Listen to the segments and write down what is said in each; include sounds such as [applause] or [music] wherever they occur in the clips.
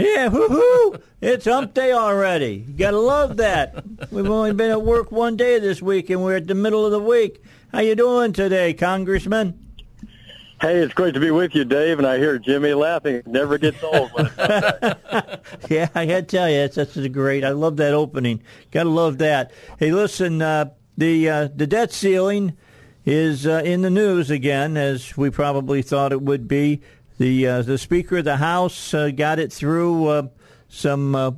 Yeah, woohoo! It's hump day already. You gotta love that. We've only been at work one day this week, and we're at the middle of the week. How you doing today, Congressman? Hey, it's great to be with you, Dave. And I hear Jimmy laughing. It never gets old. [laughs] [laughs] Yeah, I had to tell you, it's such great. I love that opening. Gotta love that. Hey, listen, uh, the uh, the debt ceiling is uh, in the news again, as we probably thought it would be. The uh, the Speaker of the House uh, got it through uh, some uh,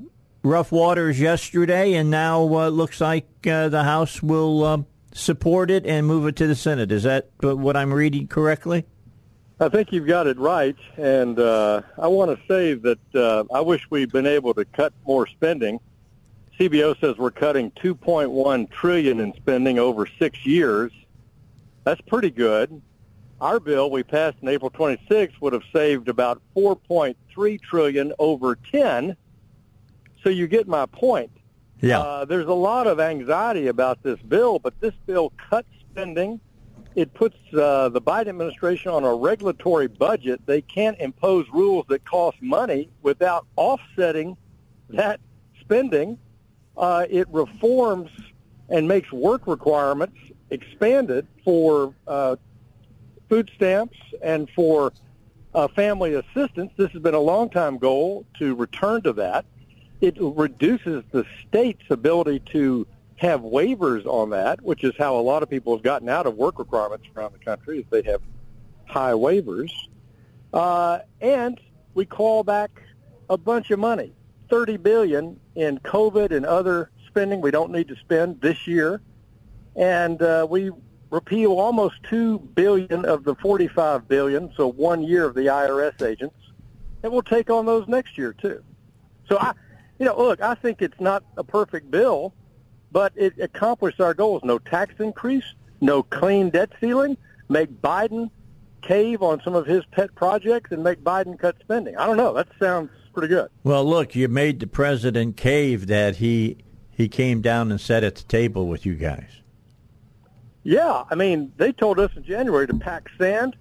rough waters yesterday, and now uh, looks like the House will support it and move it to the Senate. Is that what I'm reading correctly? I think you've got it right, and uh, I want to say that uh, I wish we'd been able to cut more spending. CBO says we're cutting 2.1 trillion in spending over six years. That's pretty good. Our bill we passed in April 26 would have saved about 4.3 trillion over 10. So you get my point. Yeah. Uh, there's a lot of anxiety about this bill, but this bill cuts spending. It puts uh, the Biden administration on a regulatory budget. They can't impose rules that cost money without offsetting that spending. Uh, it reforms and makes work requirements expanded for uh, food stamps and for uh, family assistance. This has been a long-time goal to return to that. It reduces the state's ability to have waivers on that, which is how a lot of people have gotten out of work requirements around the country, is they have high waivers. Uh, and we call back a bunch of money, 30 billion in COVID and other spending we don't need to spend this year, and uh, we repeal almost two billion of the 45 billion, so one year of the IRS agents, and we'll take on those next year too. So I, you know, look, I think it's not a perfect bill, but it accomplished our goals. No tax increase, no clean debt ceiling, make Biden cave on some of his pet projects and make Biden cut spending. I don't know. That sounds pretty good. Well, look, you made the president cave that he he came down and sat at the table with you guys. Yeah, I mean, they told us in January to pack sand.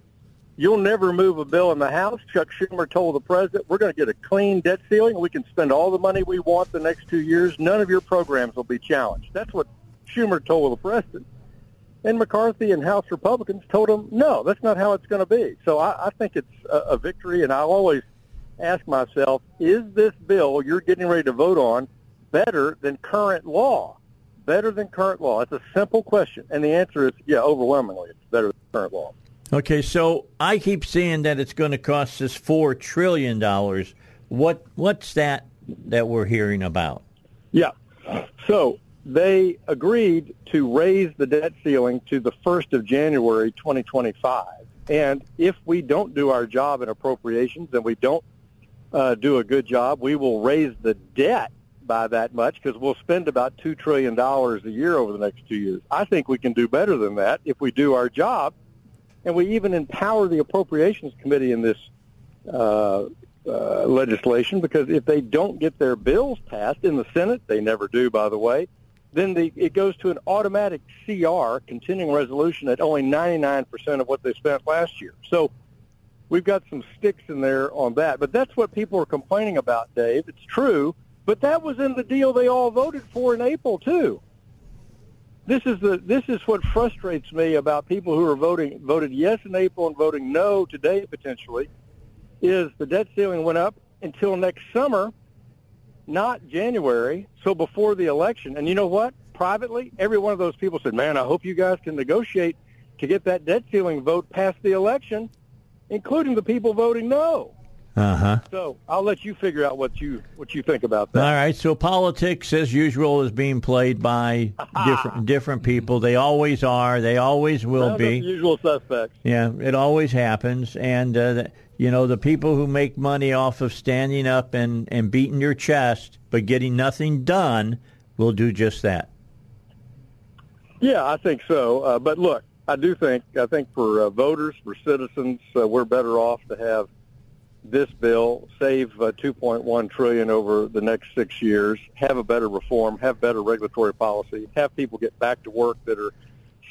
You'll never move a bill in the House. Chuck Schumer told the president, we're going to get a clean debt ceiling. We can spend all the money we want the next two years. None of your programs will be challenged. That's what Schumer told the president. And McCarthy and House Republicans told him, no, that's not how it's going to be. So I, I think it's a, a victory, and I always ask myself, is this bill you're getting ready to vote on better than current law? Better than current law? It's a simple question, and the answer is yeah, overwhelmingly, it's better than current law. Okay, so I keep seeing that it's going to cost us four trillion dollars. What what's that that we're hearing about? Yeah, so they agreed to raise the debt ceiling to the first of January, 2025, and if we don't do our job in appropriations and we don't uh, do a good job, we will raise the debt by that much because we'll spend about $2 trillion a year over the next two years. I think we can do better than that if we do our job. And we even empower the Appropriations Committee in this uh, uh, legislation because if they don't get their bills passed in the Senate, they never do, by the way, then the, it goes to an automatic CR, continuing resolution, at only 99% of what they spent last year. So we've got some sticks in there on that. But that's what people are complaining about, Dave. It's true but that was in the deal they all voted for in April too. This is the this is what frustrates me about people who are voting voted yes in April and voting no today potentially, is the debt ceiling went up until next summer, not January. So before the election, and you know what? Privately, every one of those people said, "Man, I hope you guys can negotiate to get that debt ceiling vote past the election," including the people voting no. Uh huh. So I'll let you figure out what you what you think about that. All right. So politics, as usual, is being played by [laughs] different different people. They always are. They always will None be. usual suspects. Yeah, it always happens, and uh, you know, the people who make money off of standing up and, and beating your chest but getting nothing done will do just that. Yeah, I think so. Uh, but look, I do think I think for uh, voters, for citizens, uh, we're better off to have this bill save uh, 2.1 trillion over the next six years, have a better reform, have better regulatory policy, have people get back to work that are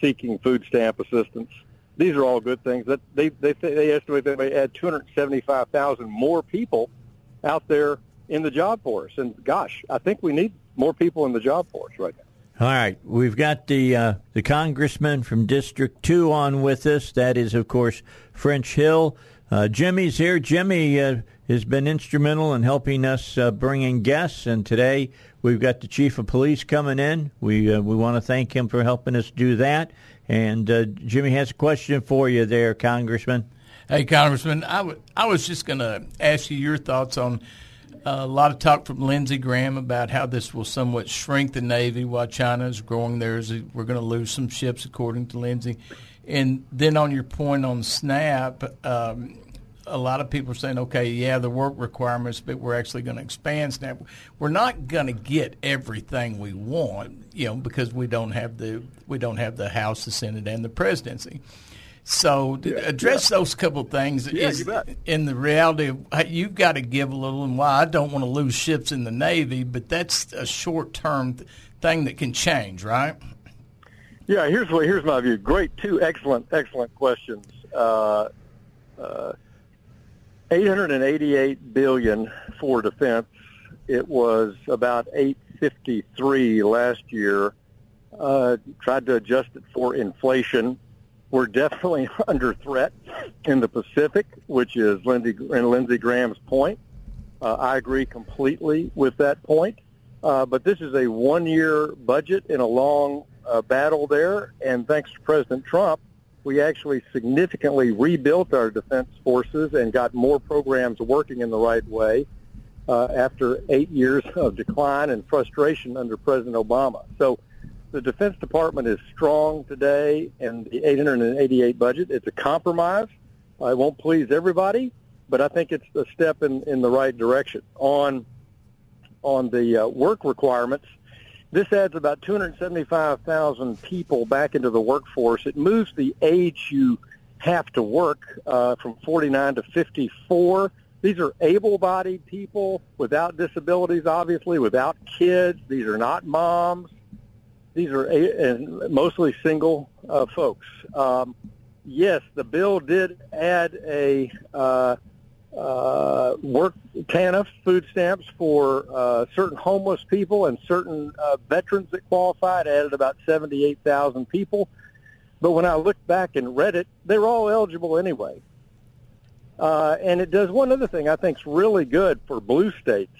seeking food stamp assistance. These are all good things. That they they they estimate they may add 275,000 more people out there in the job force. And gosh, I think we need more people in the job force right now. All right, we've got the uh, the congressman from District Two on with us. That is, of course, French Hill. Uh, Jimmy's here. Jimmy uh, has been instrumental in helping us uh, bring in guests, and today we've got the chief of police coming in. We uh, we want to thank him for helping us do that. And uh, Jimmy has a question for you, there, Congressman. Hey, Congressman, I, w- I was just going to ask you your thoughts on a lot of talk from Lindsey Graham about how this will somewhat shrink the Navy while China is growing theirs. We're going to lose some ships, according to Lindsey. And then on your point on SNAP, um, a lot of people are saying, okay, yeah, the work requirements, but we're actually going to expand SNAP. We're not going to get everything we want, you know, because we don't have the we don't have the House, the Senate, and the presidency. So yeah, address yeah. those couple of things. Yeah, is, in the reality of you've got to give a little, and why I don't want to lose ships in the Navy, but that's a short term thing that can change, right? Yeah, here's what here's my view. Great, two excellent, excellent questions. Uh, uh, 888 billion for defense. It was about 853 last year. Uh, tried to adjust it for inflation we're definitely [laughs] under threat in the Pacific, which is Lindsey, and Lindsey Graham's point. Uh, I agree completely with that point. Uh, but this is a one-year budget in a long uh, battle there, and thanks to President Trump, we actually significantly rebuilt our defense forces and got more programs working in the right way uh, after eight years of decline and frustration under President Obama. So the Defense Department is strong today, and the 888 budget. It's a compromise. It won't please everybody, but I think it's a step in, in the right direction. On on the uh, work requirements, this adds about 275,000 people back into the workforce. It moves the age you have to work uh, from 49 to 54. These are able-bodied people without disabilities, obviously, without kids. These are not moms. These are a, and mostly single uh, folks. Um, yes, the bill did add a uh, uh, work TANF food stamps for uh, certain homeless people and certain uh, veterans that qualified. Added about seventy-eight thousand people. But when I looked back and read it, they were all eligible anyway. Uh, and it does one other thing I think is really good for blue states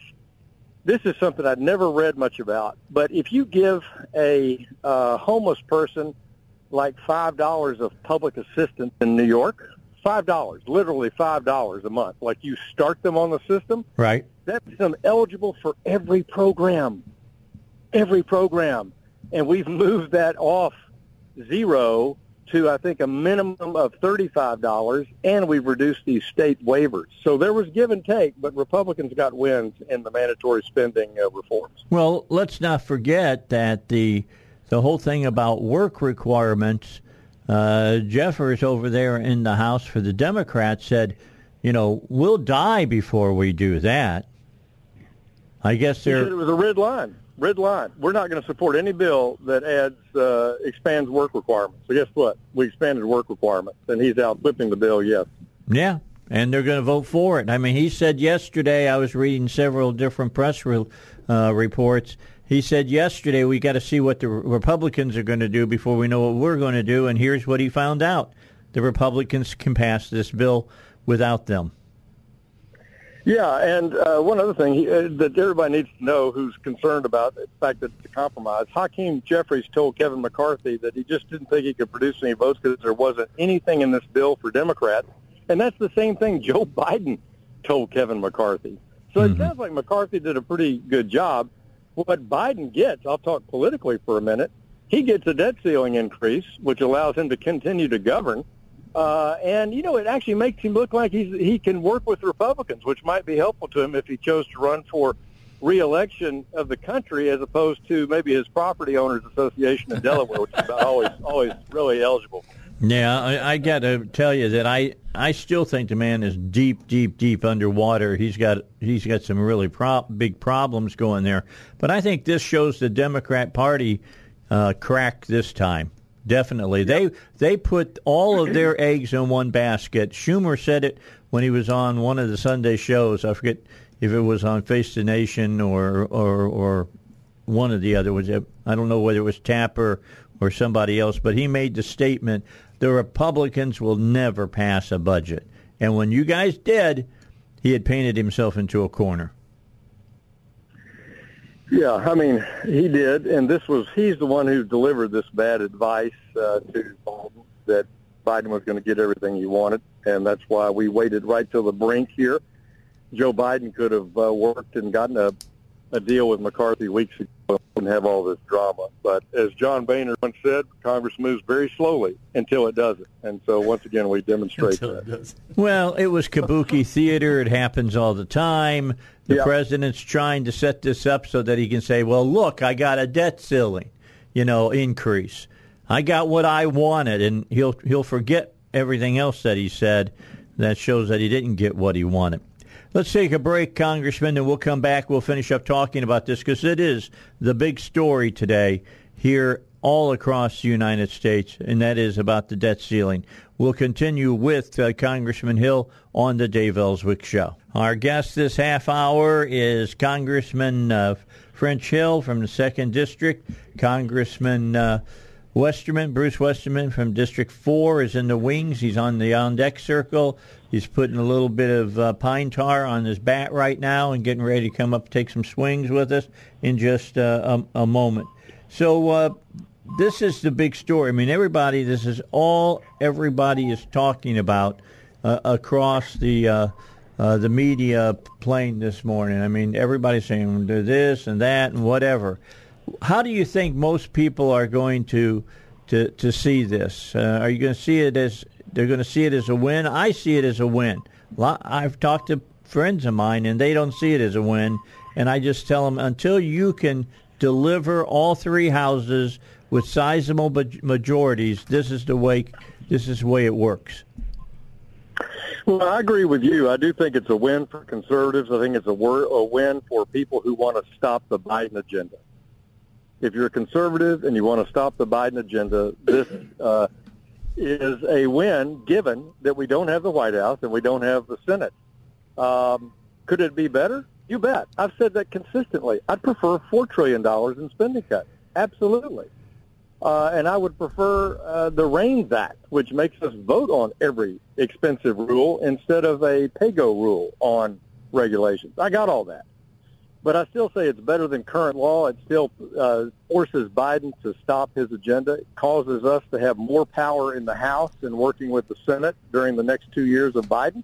this is something I'd never read much about. But if you give a uh, homeless person like five dollars of public assistance in New York, five dollars, literally five dollars a month, like you start them on the system, right? That makes them eligible for every program, every program, and we've moved that off zero to I think a minimum of $35 and we've reduced these state waivers. So there was give and take, but Republicans got wins in the mandatory spending uh, reforms. Well, let's not forget that the the whole thing about work requirements uh, Jeffries over there in the House for the Democrats said, you know, we'll die before we do that. I guess there. It was a red line red line. We're not going to support any bill that adds uh, expands work requirements. So guess what? We expanded work requirements, and he's out flipping the bill. Yes. Yeah, and they're going to vote for it. I mean, he said yesterday. I was reading several different press re- uh, reports. He said yesterday we got to see what the Republicans are going to do before we know what we're going to do. And here's what he found out: the Republicans can pass this bill without them. Yeah, and uh, one other thing he, uh, that everybody needs to know who's concerned about the fact that it's a compromise. Hakeem Jeffries told Kevin McCarthy that he just didn't think he could produce any votes because there wasn't anything in this bill for Democrats. And that's the same thing Joe [laughs] Biden told Kevin McCarthy. So mm-hmm. it sounds like McCarthy did a pretty good job. What Biden gets, I'll talk politically for a minute, he gets a debt ceiling increase, which allows him to continue to govern Uh, and you know, it actually makes him look like he's he can work with Republicans, which might be helpful to him if he chose to run for reelection of the country as opposed to maybe his property owners association in Delaware, which is always always really eligible. Yeah, I, I got to tell you that I I still think the man is deep, deep, deep underwater. He's got he's got some really pro- big problems going there. But I think this shows the Democrat Party uh, crack this time. Definitely, they they put all of their eggs in one basket. Schumer said it when he was on one of the Sunday shows. I forget if it was on Face the Nation or or or one of the other was. I don't know whether it was Tapper or somebody else, but he made the statement the Republicans will never pass a budget. And when you guys did, he had painted himself into a corner. Yeah, I mean, he did, and this was he's the one who delivered this bad advice uh, to Biden that Biden was going to get everything he wanted, and that's why we waited right till the brink here. Joe Biden could have uh, worked and gotten a a deal with McCarthy weeks ago and have all this drama. But as John Boehner once said, Congress moves very slowly until it doesn't. And so once again, we demonstrate that. It well, it was kabuki [laughs] theater. It happens all the time. The yep. president's trying to set this up so that he can say, well, look, I got a debt ceiling, you know, increase. I got what I wanted. And he'll, he'll forget everything else that he said that shows that he didn't get what he wanted. Let's take a break, Congressman, and we'll come back. We'll finish up talking about this because it is the big story today here all across the United States, and that is about the debt ceiling. We'll continue with uh, Congressman Hill on the Dave Elswick Show. Our guest this half hour is Congressman uh, French Hill from the Second District, Congressman. Uh, Westerman, Bruce Westerman from District 4 is in the wings. He's on the on deck circle. He's putting a little bit of uh, pine tar on his bat right now and getting ready to come up take some swings with us in just uh, a, a, moment. So uh, this is the big story. I mean, everybody, this is all everybody is talking about uh, across the uh, uh, the media plane this morning. I mean, everybody's saying this and that and whatever. How do you think most people are going to to to see this? are you going to see it as they're going to see it as a win. I see it as a win. I've talked to friends of mine, and they don't see it as a win. And I just tell them until you can deliver all three houses with sizable majorities, this is the way. This is the way it works. Well, I agree with you. I do think it's a win for conservatives. I think it's a, wor- a win for people who want to stop the Biden agenda. If you're a conservative and you want to stop the Biden agenda, this uh, is a win given that we don't have the White House and we don't have the Senate. Um, could it be better? You bet. I've said that consistently. I'd prefer $4 trillion in spending cuts. Absolutely. Uh, and I would prefer uh, the REINS Act, which makes us vote on every expensive rule instead of a PAYGO rule on regulations. I got all that but I still say it's better than current law. It still uh, forces Biden to stop his agenda. It causes us to have more power in the House and working with the Senate during the next two years of Biden.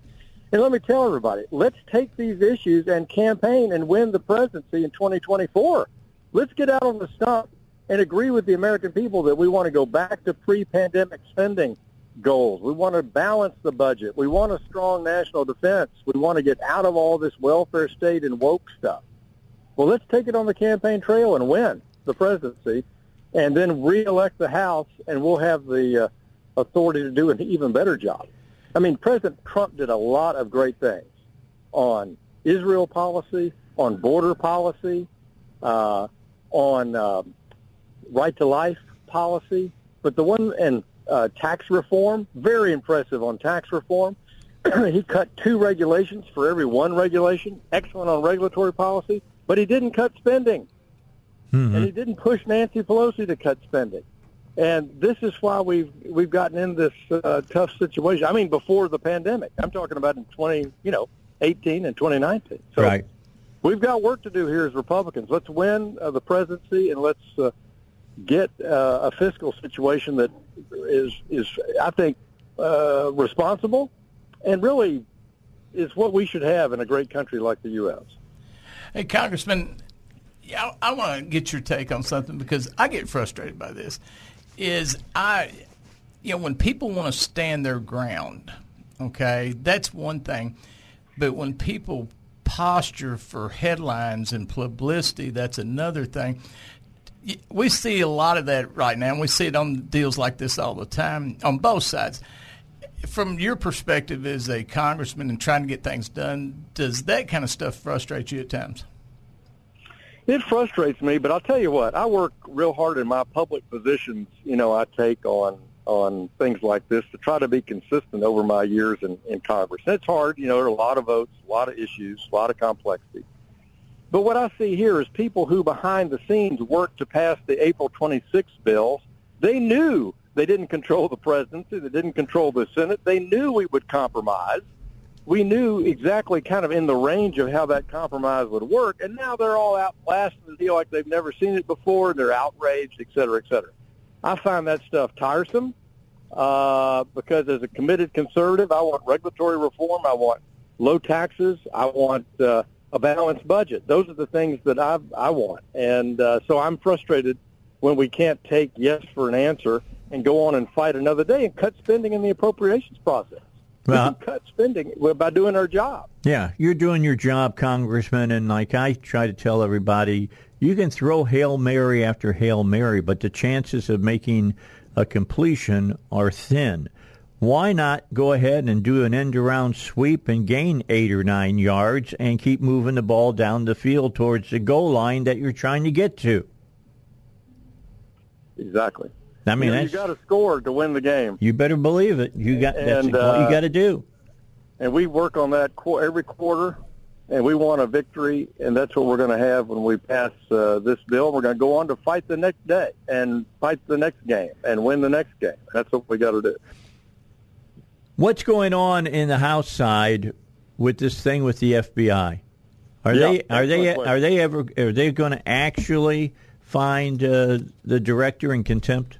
And let me tell everybody, let's take these issues and campaign and win the presidency in 2024. Let's get out on the stump and agree with the American people that we want to go back to pre-pandemic spending goals. We want to balance the budget. We want a strong national defense. We want to get out of all this welfare state and woke stuff. Well, let's take it on the campaign trail and win the presidency, and then reelect the House, and we'll have the uh, authority to do an even better job. I mean, President Trump did a lot of great things on Israel policy, on border policy, uh, on uh, right to life policy, but the one and uh, tax reform, very impressive on tax reform. [clears throat] he cut two regulations for every one regulation. Excellent on regulatory policy but he didn't cut spending. Mm-hmm. And he didn't push Nancy Pelosi to cut spending. And this is why we've we've gotten in this uh, tough situation. I mean, before the pandemic, I'm talking about in 20, you know, 18 and 2019. So right. we've got work to do here as Republicans. Let's win uh, the presidency and let's uh, get uh, a fiscal situation that is is I think uh, responsible and really is what we should have in a great country like the U.S. Hey, Congressman, yeah, I, want to get your take on something because I get frustrated by this. Is I, you know, when people want to stand their ground, okay, that's one thing. But when people posture for headlines and publicity, that's another thing. We see a lot of that right now, and we see it on deals like this all the time on both sides. From your perspective as a congressman and trying to get things done, does that kind of stuff frustrate you at times? It frustrates me, but I'll tell you what, I work real hard in my public positions, you know, I take on on things like this to try to be consistent over my years in, in Congress. And it's hard, you know, there are a lot of votes, a lot of issues, a lot of complexity. But what I see here is people who behind the scenes worked to pass the April 26th bills. They knew they didn't control the presidency. They didn't control the Senate. They knew we would compromise we knew exactly kind of in the range of how that compromise would work, and now they're all out blasting the deal like they've never seen it before, and they're outraged, et cetera, et cetera. I find that stuff tiresome uh, because as a committed conservative, I want regulatory reform, I want low taxes, I want uh, a balanced budget. Those are the things that I I want, and uh, so I'm frustrated when we can't take yes for an answer and go on and fight another day and cut spending in the appropriations process. Well, we can cut spending by doing our job. Yeah, you're doing your job, Congressman, and like I try to tell everybody, you can throw Hail Mary after Hail Mary, but the chances of making a completion are thin. Why not go ahead and do an end around sweep and gain eight or nine yards and keep moving the ball down the field towards the goal line that you're trying to get to? Exactly. I mean, you, you got to score to win the game. You better believe it. You got and, that's uh, what you got to do. And we work on that every quarter, and we want a victory, and that's what we're going to have when we pass uh, this bill. We're going to go on to fight the next day and fight the next game and win the next game. That's what we got to do. What's going on in the House side with this thing with the FBI? Are they are they are they ever are they going to actually find uh, the director in contempt?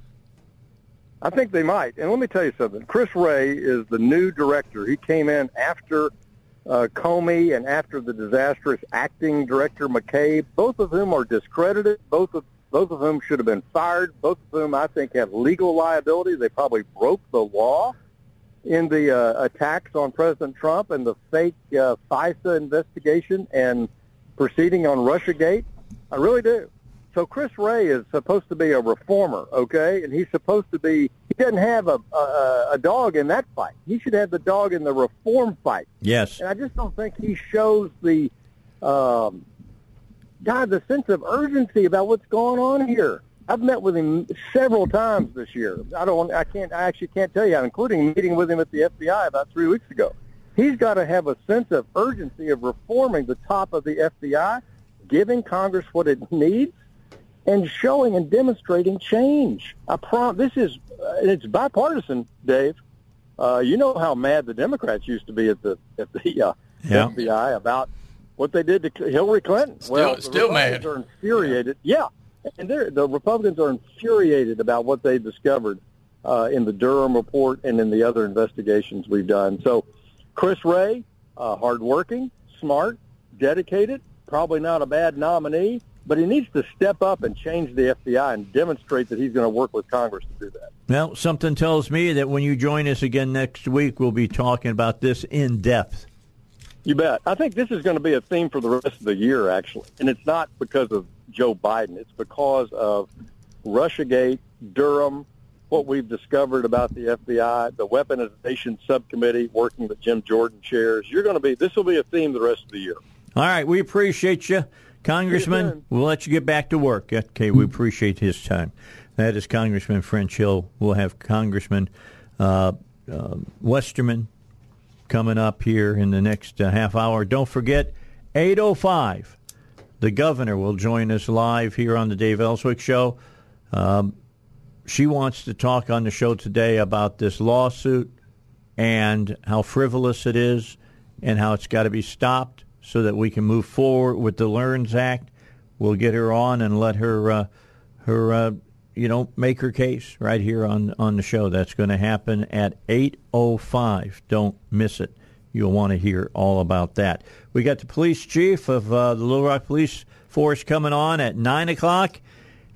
I think they might. And let me tell you something. Chris Wray is the new director. He came in after uh, Comey and after the disastrous acting director McCabe, both of whom are discredited. Both of both of whom should have been fired. Both of whom I think have legal liability. They probably broke the law in the uh, attacks on President Trump and the fake uh, FISA investigation and proceeding on RussiaGate. I really do. So Chris Wray is supposed to be a reformer, okay, and he's supposed to be. He doesn't have a, a a dog in that fight. He should have the dog in the reform fight. Yes, and I just don't think he shows the, um, God, the sense of urgency about what's going on here. I've met with him several times this year. I don't. I can't. I actually can't tell you, including meeting with him at the FBI about three weeks ago. He's got to have a sense of urgency of reforming the top of the FBI, giving Congress what it needs and showing and demonstrating change. I prom- this is uh, it's bipartisan, Dave. Uh, you know how mad the Democrats used to be at the at the uh, yeah. FBI about what they did to Hillary Clinton. Still, well, still mad. Are infuriated. Yeah, and the Republicans are infuriated about what they discovered uh, in the Durham report and in the other investigations we've done. So, Chris Wray, uh, hardworking, smart, dedicated, probably not a bad nominee but he needs to step up and change the FBI and demonstrate that he's going to work with Congress to do that. Well, something tells me that when you join us again next week, we'll be talking about this in depth. You bet. I think this is going to be a theme for the rest of the year, actually. And it's not because of Joe Biden. It's because of Russiagate, Durham, what we've discovered about the FBI, the weaponization subcommittee working that Jim Jordan chairs. You're going to be, this will be a theme the rest of the year. All right. We appreciate you. Congressman, we'll let you get back to work. Okay, we appreciate his time. That is Congressman French Hill. We'll have Congressman uh, uh, Westerman coming up here in the next uh, half hour. Don't forget, 8.05, the governor will join us live here on the Dave Elswick Show. Um, she wants to talk on the show today about this lawsuit and how frivolous it is and how it's got to be stopped so that we can move forward with the LEARNS Act. We'll get her on and let her uh, her uh, you know make her case right here on on the show. That's going to happen at 8:05. Don't miss it. You'll want to hear all about that. We got the police chief of uh, the Little Rock Police Force coming on at nine o'clock.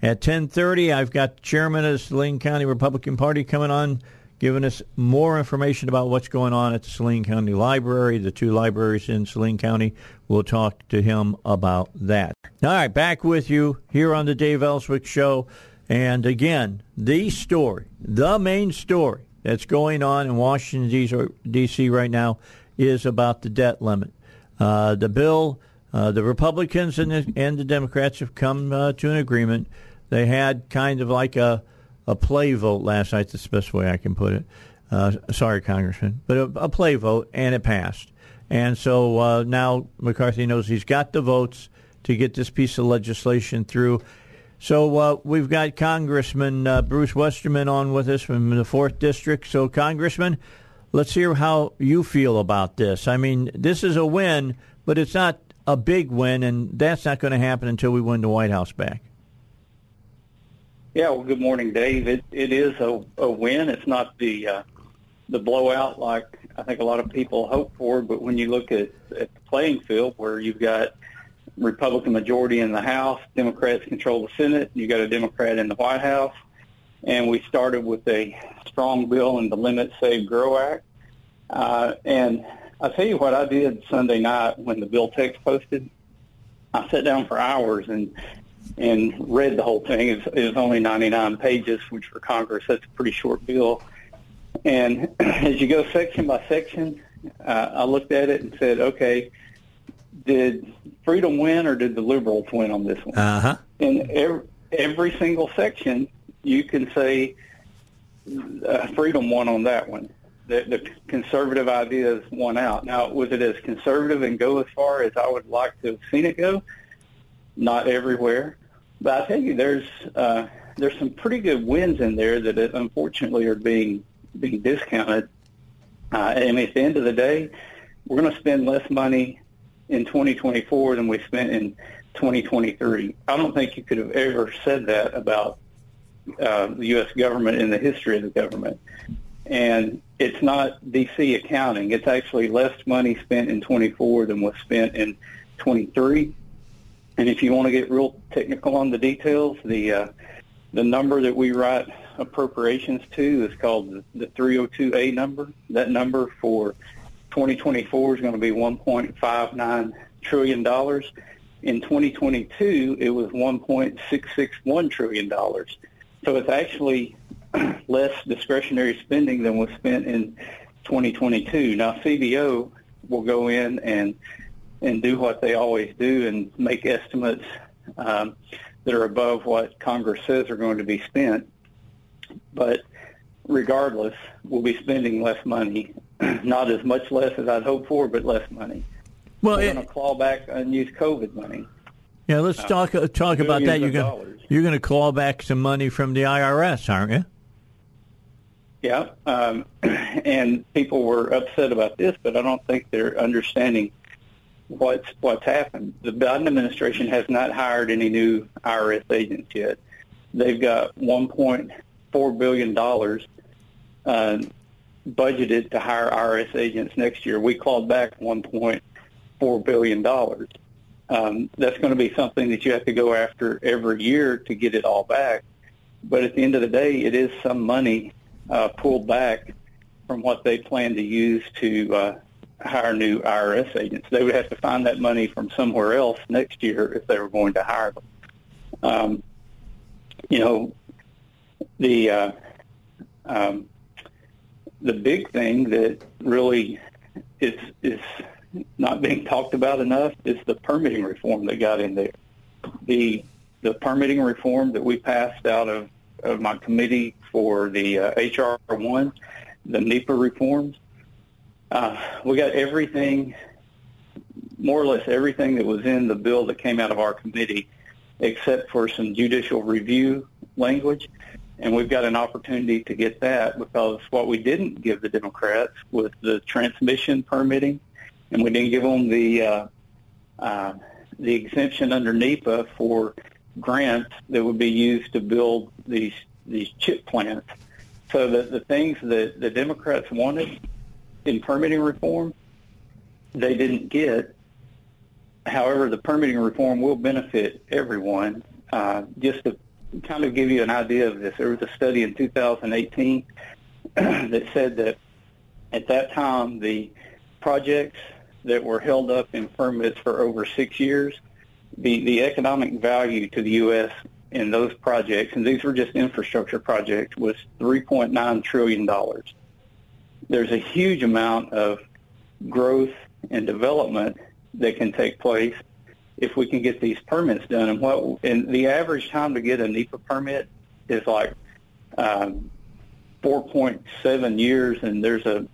At 10:30, I've got the chairman of the Saline County Republican Party coming on giving us more information about what's going on at the Saline County Library, the two libraries in Saline County. We'll talk to him about that. All right, back with you here on the Dave Elswick Show. And again, the story, the main story that's going on in Washington, D.C. right now is about the debt limit. Uh, the bill, uh, the Republicans and the, and the Democrats have come uh, to an agreement. They had kind of like a, a play vote last night. That's the best way I can put it. Uh, sorry, Congressman, but a, a, play vote, and it passed. And so uh, now McCarthy knows he's got the votes to get this piece of legislation through. So uh, we've got Congressman uh, Bruce Westerman on with us from the fourth district. So, Congressman, let's hear how you feel about this. I mean, this is a win, but it's not a big win, and that's not going to happen until we win the White House back. Yeah, well, good morning, Dave. It it is a, a win. It's not the uh, the blowout like I think a lot of people hope for, but when you look at, at the playing field where you've got Republican majority in the House. Democrats control the Senate. You got a Democrat in the White House. And we started with a strong bill in the Limit Save Grow Act. Uh, and I'll tell you what I did Sunday night when the bill text posted. I sat down for hours and and read the whole thing. It was, it was only 99 pages, which for Congress that's a pretty short bill. And [clears throat] as you go section by section, uh, I looked at it and said, okay, did freedom win or did the liberals win on this one? Uh-huh. In every, every single section, you can say uh, freedom won on that one. The, the conservative ideas won out. Now, was it as conservative and go as far as I would like to have seen it go? Not everywhere, but I tell you, there's uh, there's some pretty good wins in there that unfortunately are being being discounted. Uh, mean, at the end of the day, we're going to spend less money in 2024 than we spent in 2023. I don't think you could have ever said that about uh, the U.S. government in the history of the government. And it's not D.C. accounting. It's actually less money spent in 24 than was spent in 23. And if you want to get real technical on the details, the uh, the number that we write appropriations to is called the 302A number. That number for 2024 is going to be 1.59 trillion dollars. In 2022, it was 1.661 trillion dollars. So it's actually [clears throat] less discretionary spending than was spent in 2022. Now CBO will go in and and do what they always do and make estimates um, that are above what Congress says are going to be spent. But regardless, we'll be spending less money [clears throat] not as much less as I'd hoped for, but less money. Well, we're going to claw back unused COVID money. Yeah, let's uh, talk uh, talk about that. You're going you're going to claw back some money from the IRS, aren't you? Yeah, um, [clears throat] and people were upset about this, but I don't think they're understanding what's what's happened. The Biden administration has not hired any new IRS agents yet. They've got 1.4 billion dollars uh, budgeted to hire IRS agents next year. We clawed back 1.4 billion dollars. Um, that's going to be something that you have to go after every year to get it all back. But at the end of the day, it is some money uh, pulled back from what they plan to use to uh, hire new IRS agents. They would have to find that money from somewhere else next year if they were going to hire them. Um, you know, the uh, um, the big thing that really is is not being talked about enough is the permitting reform that got in there. The the permitting reform that we passed out of, of my committee for the uh, HR one, the NEPA reforms. Uh, we got everything, more or less everything that was in the bill that came out of our committee, except for some judicial review language. And we've got an opportunity to get that because what we didn't give the Democrats was the transmission permitting, and we didn't give them the uh, uh, the exemption under NEPA for grants that would be used to build these these chip plants. So the, the things that the Democrats wanted in permitting reform, they didn't get. However, the permitting reform will benefit everyone. Uh, just to kind of give you an idea of this, there was a study in 2018 [clears throat] that said that at that time the projects that were held up in permits for over six years, the, the economic value to the U.S. in those projects, and these were just infrastructure projects, was $3.9 trillion. There's a huge amount of growth and development that can take place if we can get these permits done. And what and the average time to get a NEPA permit is like um, 4.7 years, and there's a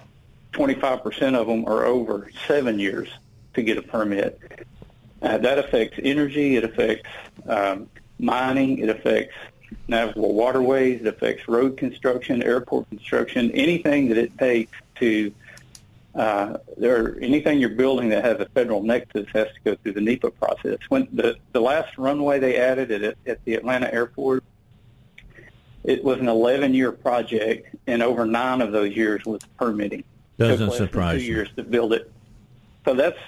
25% of them are over seven years to get a permit. Uh, that affects energy. It affects um, mining. It affects navigable waterways. It affects road construction, airport construction, anything that it takes to uh, there anything you're building that has a federal nexus has to go through the NEPA process. When the the last runway they added at, at the Atlanta airport, it was an 11 year project, and over nine of those years was permitting. Doesn't surprise two years to build it. So that's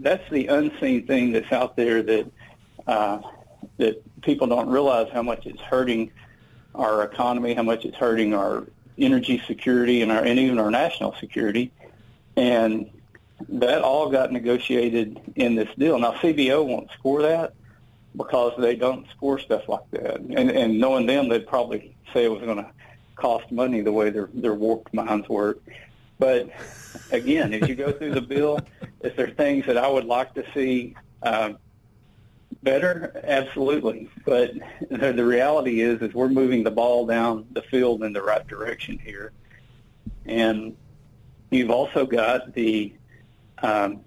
that's the unseen thing that's out there that uh, that people don't realize how much it's hurting our economy, how much it's hurting our energy security and our and even our national security. And that all got negotiated in this deal. Now CBO won't score that because they don't score stuff like that. And, and knowing them, they'd probably say it was going to cost money the way their their warped minds work. But again, as you go through the bill, is there are things that I would like to see um, better? Absolutely. But the, reality is, is we're moving the ball down the field in the right direction here, and You've also got the um,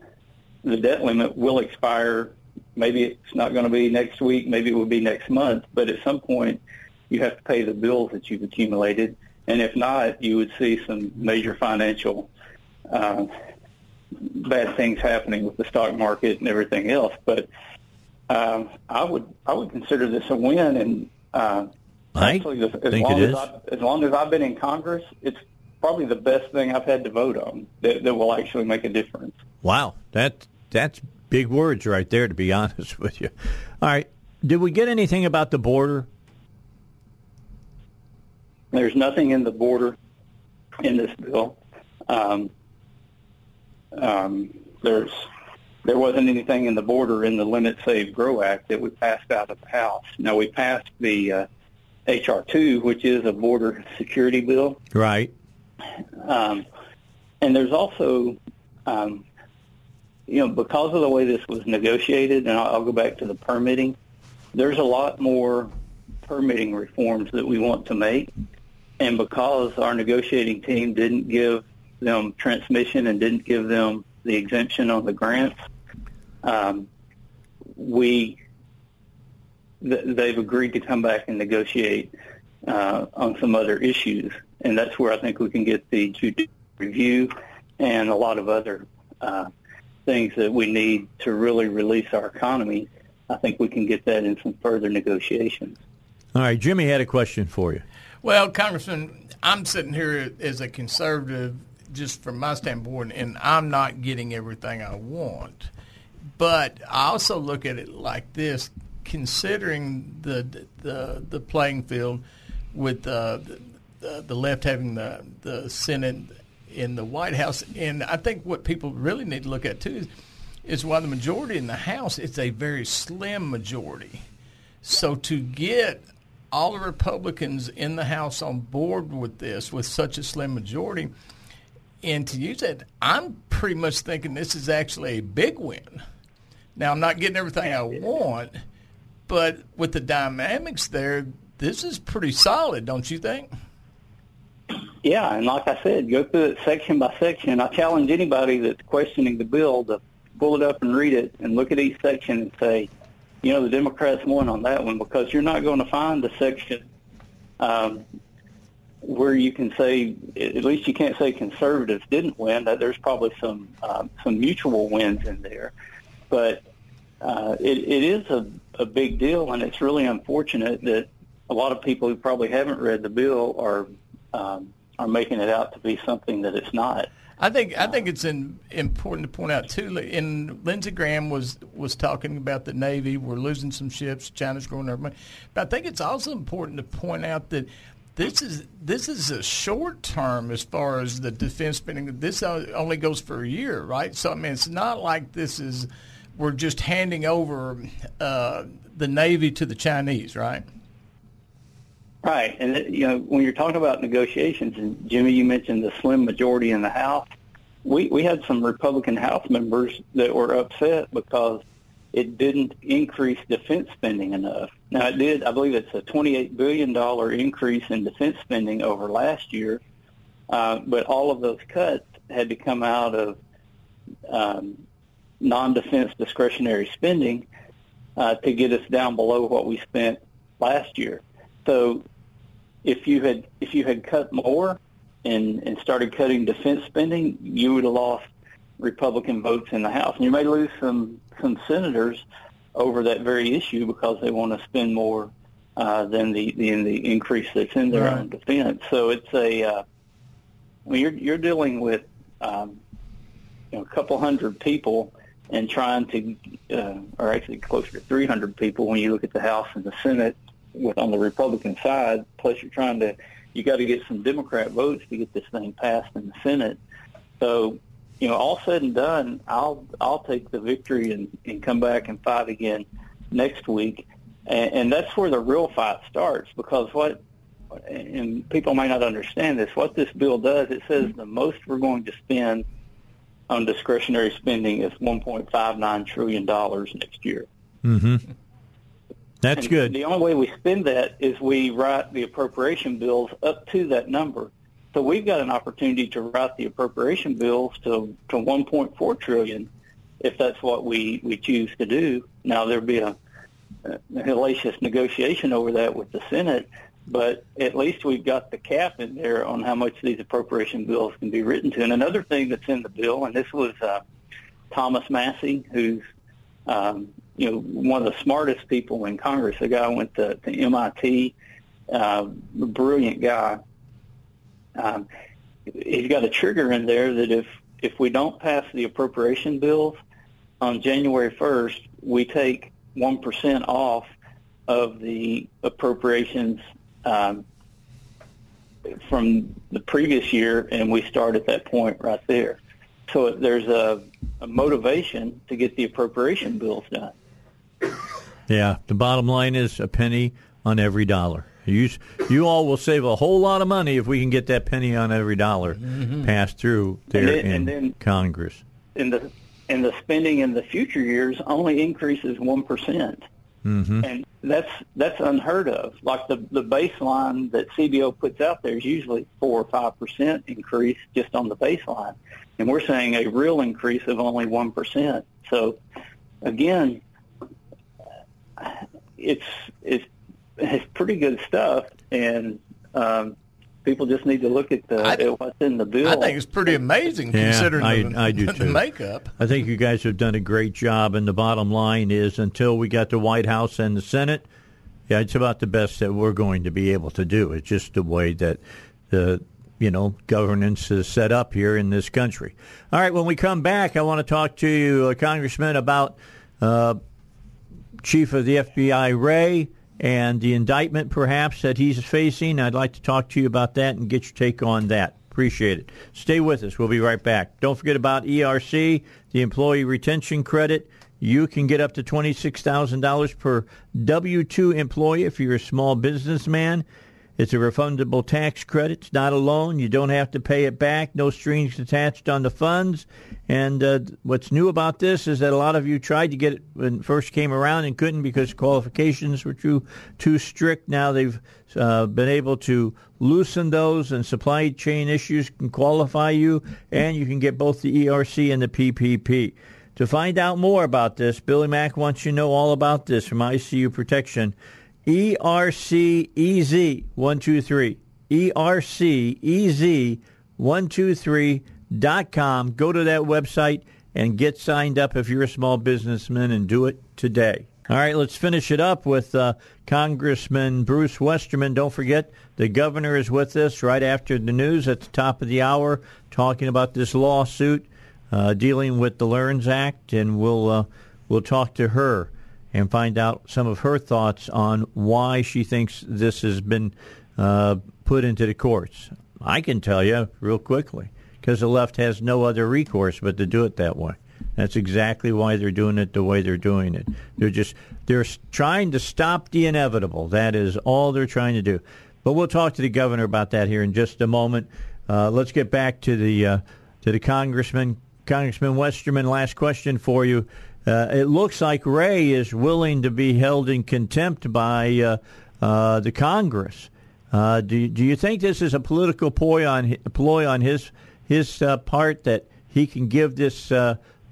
the debt limit will expire. Maybe it's not going to be next week. Maybe it will be next month. But at some point, you have to pay the bills that you've accumulated. And if not, you would see some major financial uh, bad things happening with the stock market and everything else. But um, I would I would consider this a win. And uh, I actually, as, as think long it as is. I, as long as I've been in Congress, it's probably the best thing I've had to vote on that, that will actually make a difference. Wow, that that's big words right there. To be [laughs] honest with you. All right, did we get anything about the border? There's nothing in the border in this bill. Um, um, there's there wasn't anything in the border in the Limit Save Grow Act that we passed out of the House. Now we passed the uh, HR two, which is a border security bill. Right. Um, and there's also, um, you know, because of the way this was negotiated, and I'll, I'll go back to the permitting, there's a lot more permitting reforms that we want to make. And because our negotiating team didn't give them transmission and didn't give them the exemption on the grants, um, we th- they've agreed to come back and negotiate uh, on some other issues, and that's where I think we can get the judicial review and a lot of other uh, things that we need to really release our economy. I think we can get that in some further negotiations. All right, Jimmy had a question for you. Well, Congressman, I'm sitting here as a conservative, just from my standpoint, and I'm not getting everything I want. But I also look at it like this: considering the the the playing field with uh, the, the left having the the Senate in the White House, and I think what people really need to look at too is, is why the majority in the House it's a very slim majority. So to get all the Republicans in the House on board with this with such a slim majority, and to use that, I'm pretty much thinking this is actually a big win. Now I'm not getting everything I want, but with the dynamics there, this is pretty solid, don't you think? Yeah, and like I said, go through it section by section. I challenge anybody that's questioning the bill to pull it up and read it and look at each section and say, you know, the Democrats won on that one because you're not going to find a section um, where you can say, at least you can't say conservatives didn't win. That there's probably some um, some mutual wins in there, but uh, it, it is a, a big deal, and it's really unfortunate that a lot of people who probably haven't read the bill are um, are making it out to be something that it's not. I think I think it's in, important to point out too. And Lindsey Graham was was talking about the Navy. We're losing some ships. China's growing their money. But I think it's also important to point out that this is this is a short term as far as the defense spending. This only goes for a year, right? So I mean, it's not like this is we're just handing over uh, the Navy to the Chinese, right? Right, and you know when you're talking about negotiations, and Jimmy, you mentioned the slim majority in the House. We we had some Republican House members that were upset because it didn't increase defense spending enough. Now it did. I believe it's a 28 billion dollar increase in defense spending over last year, uh, but all of those cuts had to come out of um, non-defense discretionary spending uh, to get us down below what we spent last year. So if you had if you had cut more and and started cutting defense spending, you would have lost Republican votes in the House, and you may lose some some senators over that very issue because they want to spend more uh, than the, the the increase that's in their right. own defense. So it's a uh, I mean, you're you're dealing with um, you know a couple hundred people and trying to, uh, or actually closer to 300 people when you look at the House and the Senate with on the Republican side. Plus, you're trying to you got to get some Democrat votes to get this thing passed in the Senate. So, you know, all said and done, I'll I'll take the victory and, and come back and fight again next week, and, and that's where the real fight starts. Because what and people may not understand this. What this bill does, it says the most we're going to spend on discretionary spending is 1.59 trillion dollars next year. Mm-hmm. That's and good. The only way we spend that is we write the appropriation bills up to that number. So we've got an opportunity to write the appropriation bills to to 1.4 trillion, if that's what we we choose to do. Now there'll be a, a hellacious negotiation over that with the Senate, but at least we've got the cap in there on how much these appropriation bills can be written to. And another thing that's in the bill, and this was uh, Thomas Massie, who's um, you know, one of the smartest people in Congress. The guy went to, to MIT, uh, brilliant guy. Um, he's got a trigger in there that if if we don't pass the appropriation bills on January 1st, we take one percent off of the appropriations um, from the previous year, and we start at that point right there. So there's a, a motivation to get the appropriation bills done. Yeah, the bottom line is a penny on every dollar. You you all will save a whole lot of money if we can get that penny on every dollar mm-hmm. passed through there then, in then, Congress. And the and the spending in the future years only increases one mm-hmm. and that's that's unheard of. Like the the baseline that CBO puts out there is usually four or five percent increase just on the baseline, and we're saying a real increase of only one percent. So again, it's it's it's pretty good stuff, and um, people just need to look at the I, at what's in the bill. I think it's pretty amazing yeah, considering I, the, I do the too. makeup. I think you guys have done a great job, and the bottom line is until we got the White House and the Senate, yeah, it's about the best that we're going to be able to do. It's just the way that the you know governance is set up here in this country. All right, when we come back, I want to talk to you, uh, Congressman, about. Uh, Chief of the FBI, Wray, and the indictment perhaps that he's facing. I'd like to talk to you about that and get your take on that. Appreciate it. Stay with us. We'll be right back. Don't forget about ERC, the Employee Retention Credit. You can get up to $26,000 per W 2 employee if you're a small businessman. It's a refundable tax credit. It's not a loan. You don't have to pay it back. No strings attached on the funds. And uh, what's new about this is that a lot of you tried to get it when it first came around and couldn't because qualifications were too too strict. Now they've uh, been able to loosen those, and supply chain issues can qualify you, and you can get both the ERC and the PPP. To find out more about this, Billy Mack wants you to know all about this from ICU Protection. ERCEZ123. ERCEZ123.com. Go to that website and get signed up if you're a small businessman and do it today. All right, let's finish it up with uh, Congressman Bruce Westerman. Don't forget, the governor is with us right after the news at the top of the hour, talking about this lawsuit uh, dealing with the LEARNS Act, and we'll uh, we'll talk to her and find out some of her thoughts on why she thinks this has been uh, put into the courts? I can tell you real quickly because the left has no other recourse but to do it that way. That's exactly why they're doing it the way they're doing it. They're just they're trying to stop the inevitable. That is all they're trying to do. But we'll talk to the governor about that here in just a moment. Uh, let's get back to the uh, to the congressman, Congressman Westerman. Last question for you. Uh, it looks like Wray is willing to be held in contempt by uh, uh, the Congress. Uh, do do you think this is a political ploy on ploy on his his part that he can give this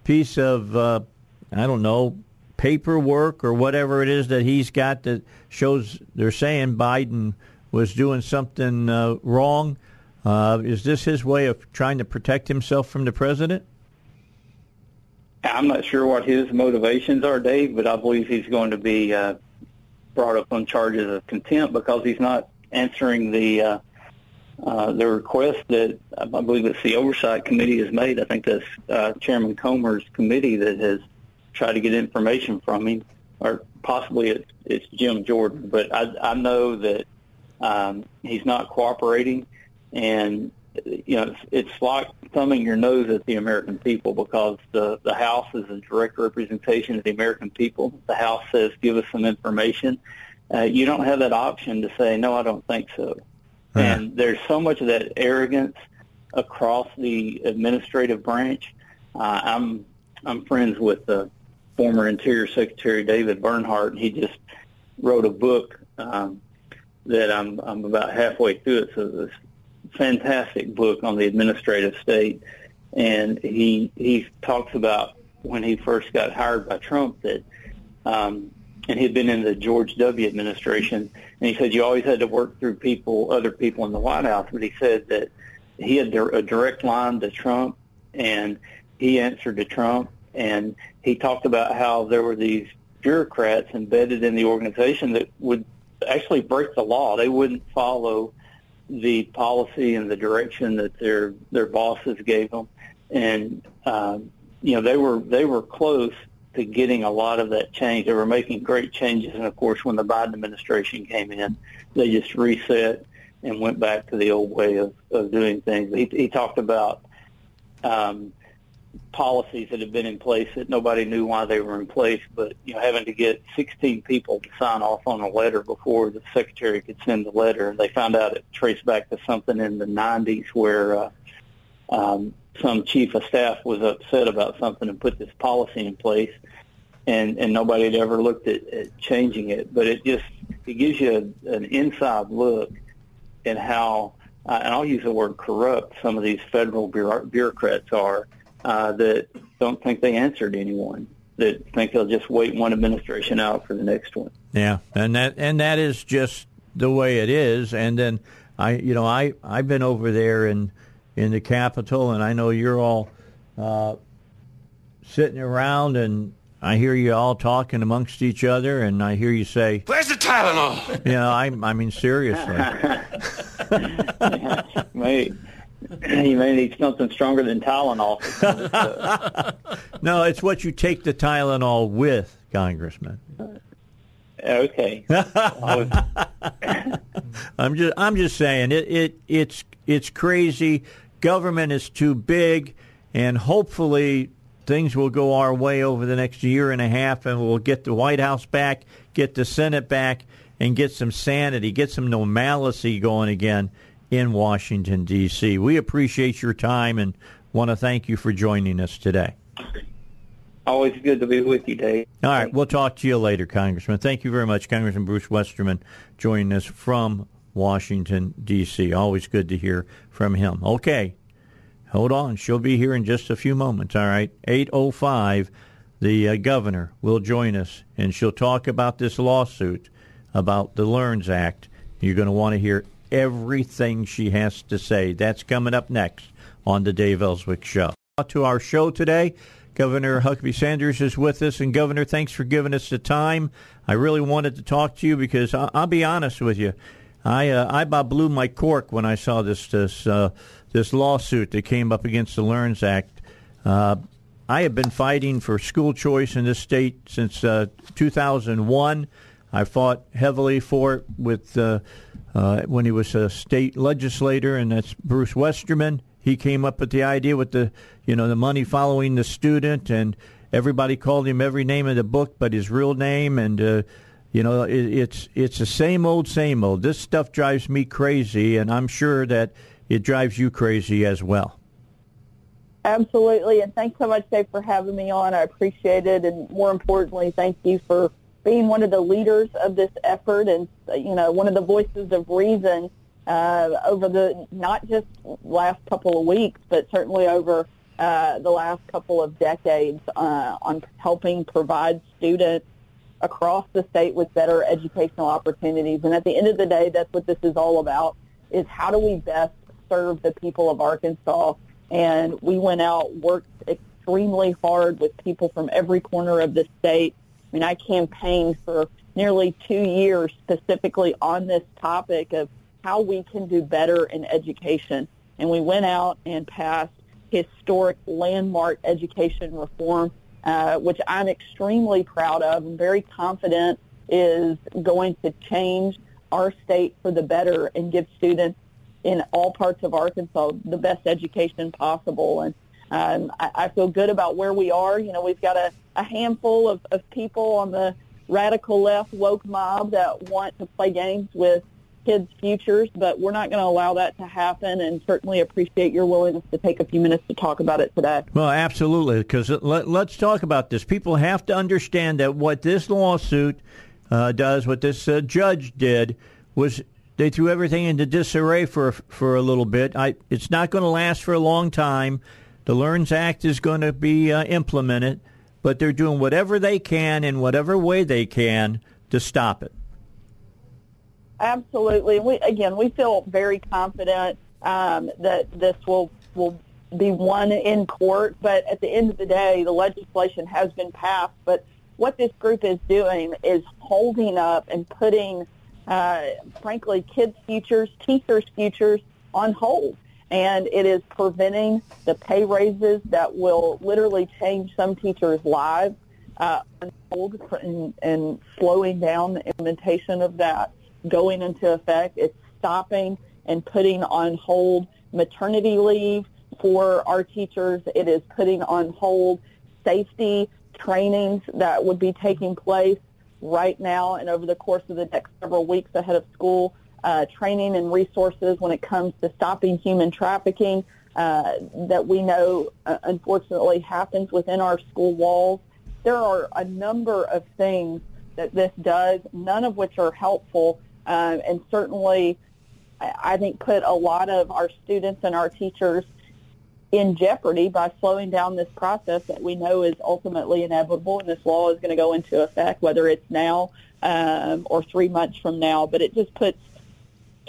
piece of I don't know paperwork or whatever it is that he's got that shows they're saying Biden was doing something uh, wrong. Uh, is this his way of trying to protect himself from the president? I'm not sure what his motivations are, Dave, but I believe he's going to be uh, brought up on charges of contempt because he's not answering the uh, uh, the request that I believe it's the oversight committee has made. I think that's uh, Chairman Comer's committee that has tried to get information from him, or possibly it's, it's Jim Jordan. But I, I know that um, he's not cooperating, and you know it's, it's like thumbing your nose at the American people because the the House is a direct representation of the American people. The House says, "Give us some information." Uh, you don't have that option to say, "No, I don't think so." Uh-huh. And there's so much of that arrogance across the administrative branch. Uh, I'm I'm friends with the former Interior Secretary David Bernhardt. And he just wrote a book um, that I'm I'm about halfway through it. So it's fantastic book on the administrative state, and he he talks about when he first got hired by Trump that. Um, and he'd been in the George W. administration, and he said you always had to work through people, other people in the White House. But he said that he had a direct line to Trump, and he answered to Trump, and he talked about how there were these bureaucrats embedded in the organization that would actually break the law. They wouldn't follow the policy and the direction that their their bosses gave them, and um, you know they were they were close to getting a lot of that change. They were making great changes, and of course, when the Biden administration came in, they just reset and went back to the old way of, of doing things. He, he talked about um, policies that have been in place that nobody knew why they were in place, but you know, having to get 16 people to sign off on a letter before the secretary could send the letter, and they found out it traced back to something in the 90s where uh, um, some chief of staff was upset about something and put this policy in place, and and nobody had ever looked at, at changing it. But it just it gives you a, an inside look at how, uh, and I'll use the word corrupt, some of these federal bureaucrats are uh, that don't think they answered anyone. That think they'll just wait one administration out for the next one. Yeah, and that and that is just the way it is. And then I, you know, I I've been over there in in the capital, and I know you're all uh, sitting around, and I hear you all talking amongst each other, and I hear you say, "Where's the Tylenol?" [laughs] You know, I I mean seriously. [laughs] Mate, [clears throat] you may need something stronger than Tylenol. [laughs] no, it's what you take the Tylenol with, Congressman. Uh, okay. [laughs] I'm just I'm just saying it, it it's it's crazy. Government is too big, and hopefully things will go our way over the next year and a half, and we'll get the White House back, get the Senate back, and get some sanity, get some normalcy going again in Washington, D.C. We appreciate your time and want to thank you for joining us today. Always good to be with you, Dave. All right, we'll talk to you later, Congressman. Thank you very much, Congressman Bruce Westerman, joining us from Washington, D.C. Always good to hear from him. Okay, hold on. She'll be here in just a few moments, all right? 805, the uh, governor will join us, and she'll talk about this lawsuit about the LEARNS Act. You're going to want to hear everything she has to say. That's coming up next on the Dave Elswick Show. To our show today, Governor Huckabee Sanders is with us. And, Governor, thanks for giving us the time. I really wanted to talk to you because I'll, I'll be honest with you. I uh, I about blew my cork when I saw this this uh, this lawsuit that came up against the LEARNS Act. Uh, I have been fighting for school choice in this state since uh, 2001. I fought heavily for it with uh, when he was a state legislator, and that's Bruce Westerman. He came up with the idea with the you know the money following the student, and everybody called him every name in the book but his real name, and uh, you know it, it's it's the same old same old. This stuff drives me crazy, and I'm sure that it drives you crazy as well. Absolutely, and thanks so much, Dave, for having me on. I appreciate it, and more importantly, thank you for being one of the leaders of this effort, and you know, one of the voices of reason uh, over the not just last couple of weeks, but certainly over uh, the last couple of decades uh, on helping provide students across the state with better educational opportunities. And at the end of the day, that's what this is all about: is how do we best serve the people of Arkansas and we went out, worked extremely hard with people from every corner of the state. I mean, I campaigned for nearly two years specifically on this topic of how we can do better in education. And we went out and passed historic landmark education reform, uh, which I'm extremely proud of and very confident is going to change our state for the better and give students in all parts of Arkansas the best education possible. And um, I, I feel good about where we are. You know, we've got a, a handful of, of people on the radical left woke mob that want to play games with kids' futures, but we're not going to allow that to happen and certainly appreciate your willingness to take a few minutes to talk about it today. Well, absolutely, because let, us talk about this. People have to understand that what this lawsuit uh, does, what this uh, judge did, was they threw everything into disarray for for a little bit. I, it's not going to last for a long time. The LEARNS Act is going to be uh, implemented, but they're doing whatever they can in whatever way they can to stop it. Absolutely. We again, we feel very confident um, that this will will be won in court. But at the end of the day, the legislation has been passed. But what this group is doing is holding up and putting uh, frankly, kids' futures, teachers' futures on hold. And it is preventing the pay raises that will literally change some teachers' lives uh, and, and slowing down the implementation of that going into effect. It's stopping and putting on hold maternity leave for our teachers. It is putting on hold safety trainings that would be taking place right now and over the course of the next several weeks ahead of school, uh, training and resources when it comes to stopping human trafficking uh, that we know uh, unfortunately happens within our school walls. There are a number of things that this does, none of which are helpful, uh, and certainly I think put a lot of our students and our teachers in jeopardy by slowing down this process that we know is ultimately inevitable and this law is going to go into effect, whether it's now um, or three months from now. But it just puts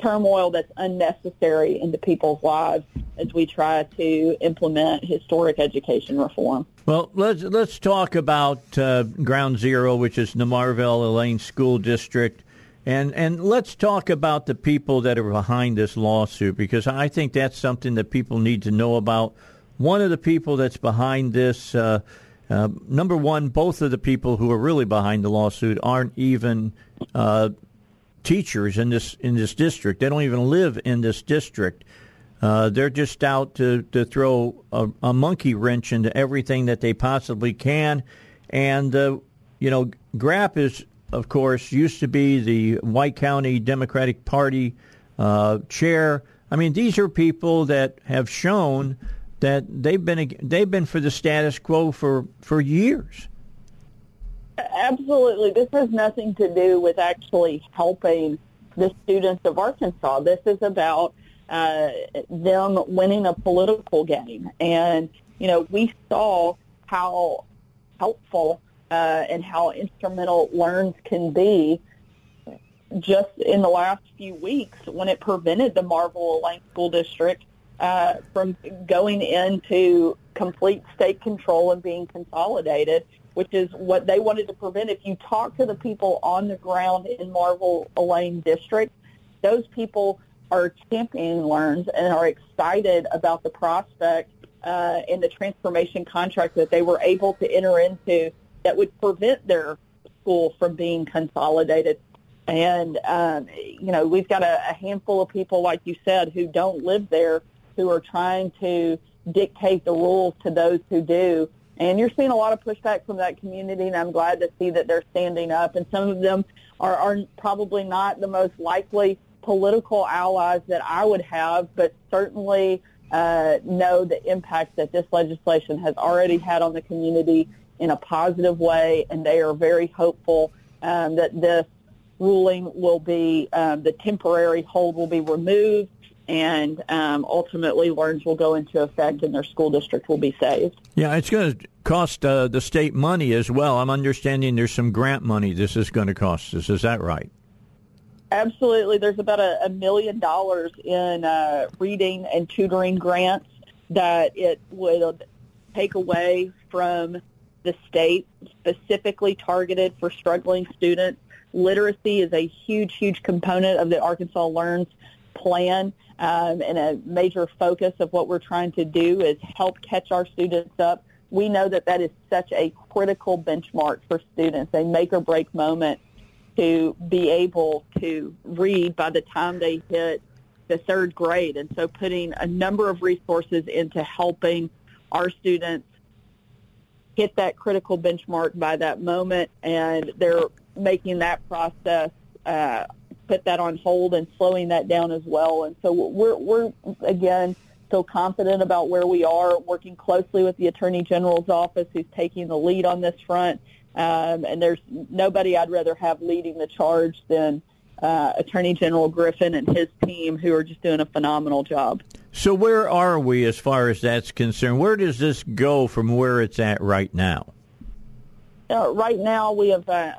turmoil that's unnecessary into people's lives as we try to implement historic education reform. Well, let's let's talk about uh, Ground Zero, which is the Namarville Elaine School District. And and let's talk about the people that are behind this lawsuit because I think that's something that people need to know about. One of the people that's behind this, uh, uh, number one, both of the people who are really behind the lawsuit aren't even uh, teachers in this in this district. They don't even live in this district. Uh, they're just out to, to throw a, a, monkey wrench into everything that they possibly can. And, uh, you know, GRAP is of course, used to be the White County Democratic Party uh, chair. I mean, these are people that have shown that they've been they've been for the status quo for for years. Absolutely, this has nothing to do with actually helping the students of Arkansas. This is about uh, them winning a political game, and you know we saw how helpful uh, and how instrumental LEARNS can be just in the last few weeks when it prevented the Marvell Elaine School District uh, from going into complete state control and being consolidated, which is what they wanted to prevent. If you talk to the people on the ground in Marvell Elaine District, those people are championing LEARNS and are excited about the prospect uh, in the transformation contract that they were able to enter into that would prevent their school from being consolidated. And, um, you know, we've got a, a handful of people, like you said, who don't live there, who are trying to dictate the rules to those who do. And you're seeing a lot of pushback from that community, and I'm glad to see that they're standing up. And some of them are, are probably not the most likely political allies that I would have, but certainly uh, know the impact that this legislation has already had on the community in a positive way, and they are very hopeful um, that this ruling will be, um, the temporary hold will be removed, and um, ultimately LEARNs will go into effect and their school district will be saved. Yeah, it's going to cost uh, the state money as well. I'm understanding there's some grant money this is going to cost us. Is that right? Absolutely. There's about a, a million dollars in uh, reading and tutoring grants that it would take away from the state, specifically targeted for struggling students. Literacy is a huge, huge component of the Arkansas Learns plan. Um, and a major focus of what we're trying to do is help catch our students up. We know that that is such a critical benchmark for students, a make or break moment to be able to read by the time they hit the third grade. And so putting a number of resources into helping our students hit that critical benchmark by that moment. And they're making that process, uh, put that on hold and slowing that down as well. And so we're, we're again, still confident about where we are, working closely with the Attorney General's office who's taking the lead on this front um, and there's nobody I'd rather have leading the charge than uh, Attorney General Griffin and his team, who are just doing a phenomenal job. So, where are we as far as that's concerned? Where does this go from where it's at right now? Uh, right now, we have uh,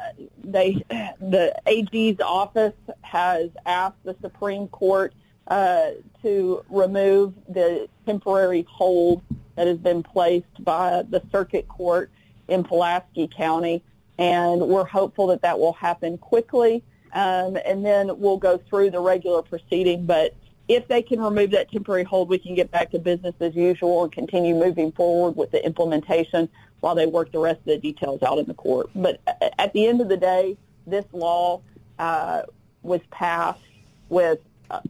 they [clears throat] the AG's office has asked the Supreme Court uh, to remove the temporary hold that has been placed by the Circuit Court in Pulaski County, and we're hopeful that that will happen quickly, um, and then we'll go through the regular proceeding. But if they can remove that temporary hold, we can get back to business as usual and continue moving forward with the implementation while they work the rest of the details out in the court. But at the end of the day, this law uh, was passed with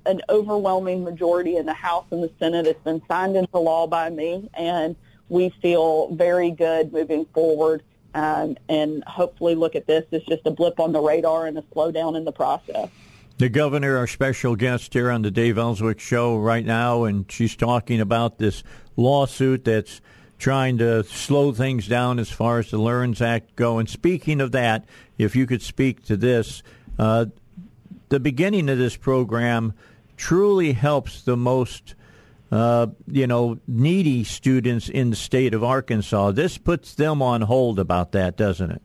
an overwhelming majority in the House and the Senate. It's been signed into law by me, and we feel very good moving forward um, and hopefully look at this as just a blip on the radar and a slowdown in the process. The governor, our special guest here on the Dave Elswick Show right now, and she's talking about this lawsuit that's trying to slow things down as far as the Learns Act go. And speaking of that, if you could speak to this, uh, the beginning of this program truly helps the most uh, you know, needy students in the state of Arkansas. This puts them on hold about that, doesn't it?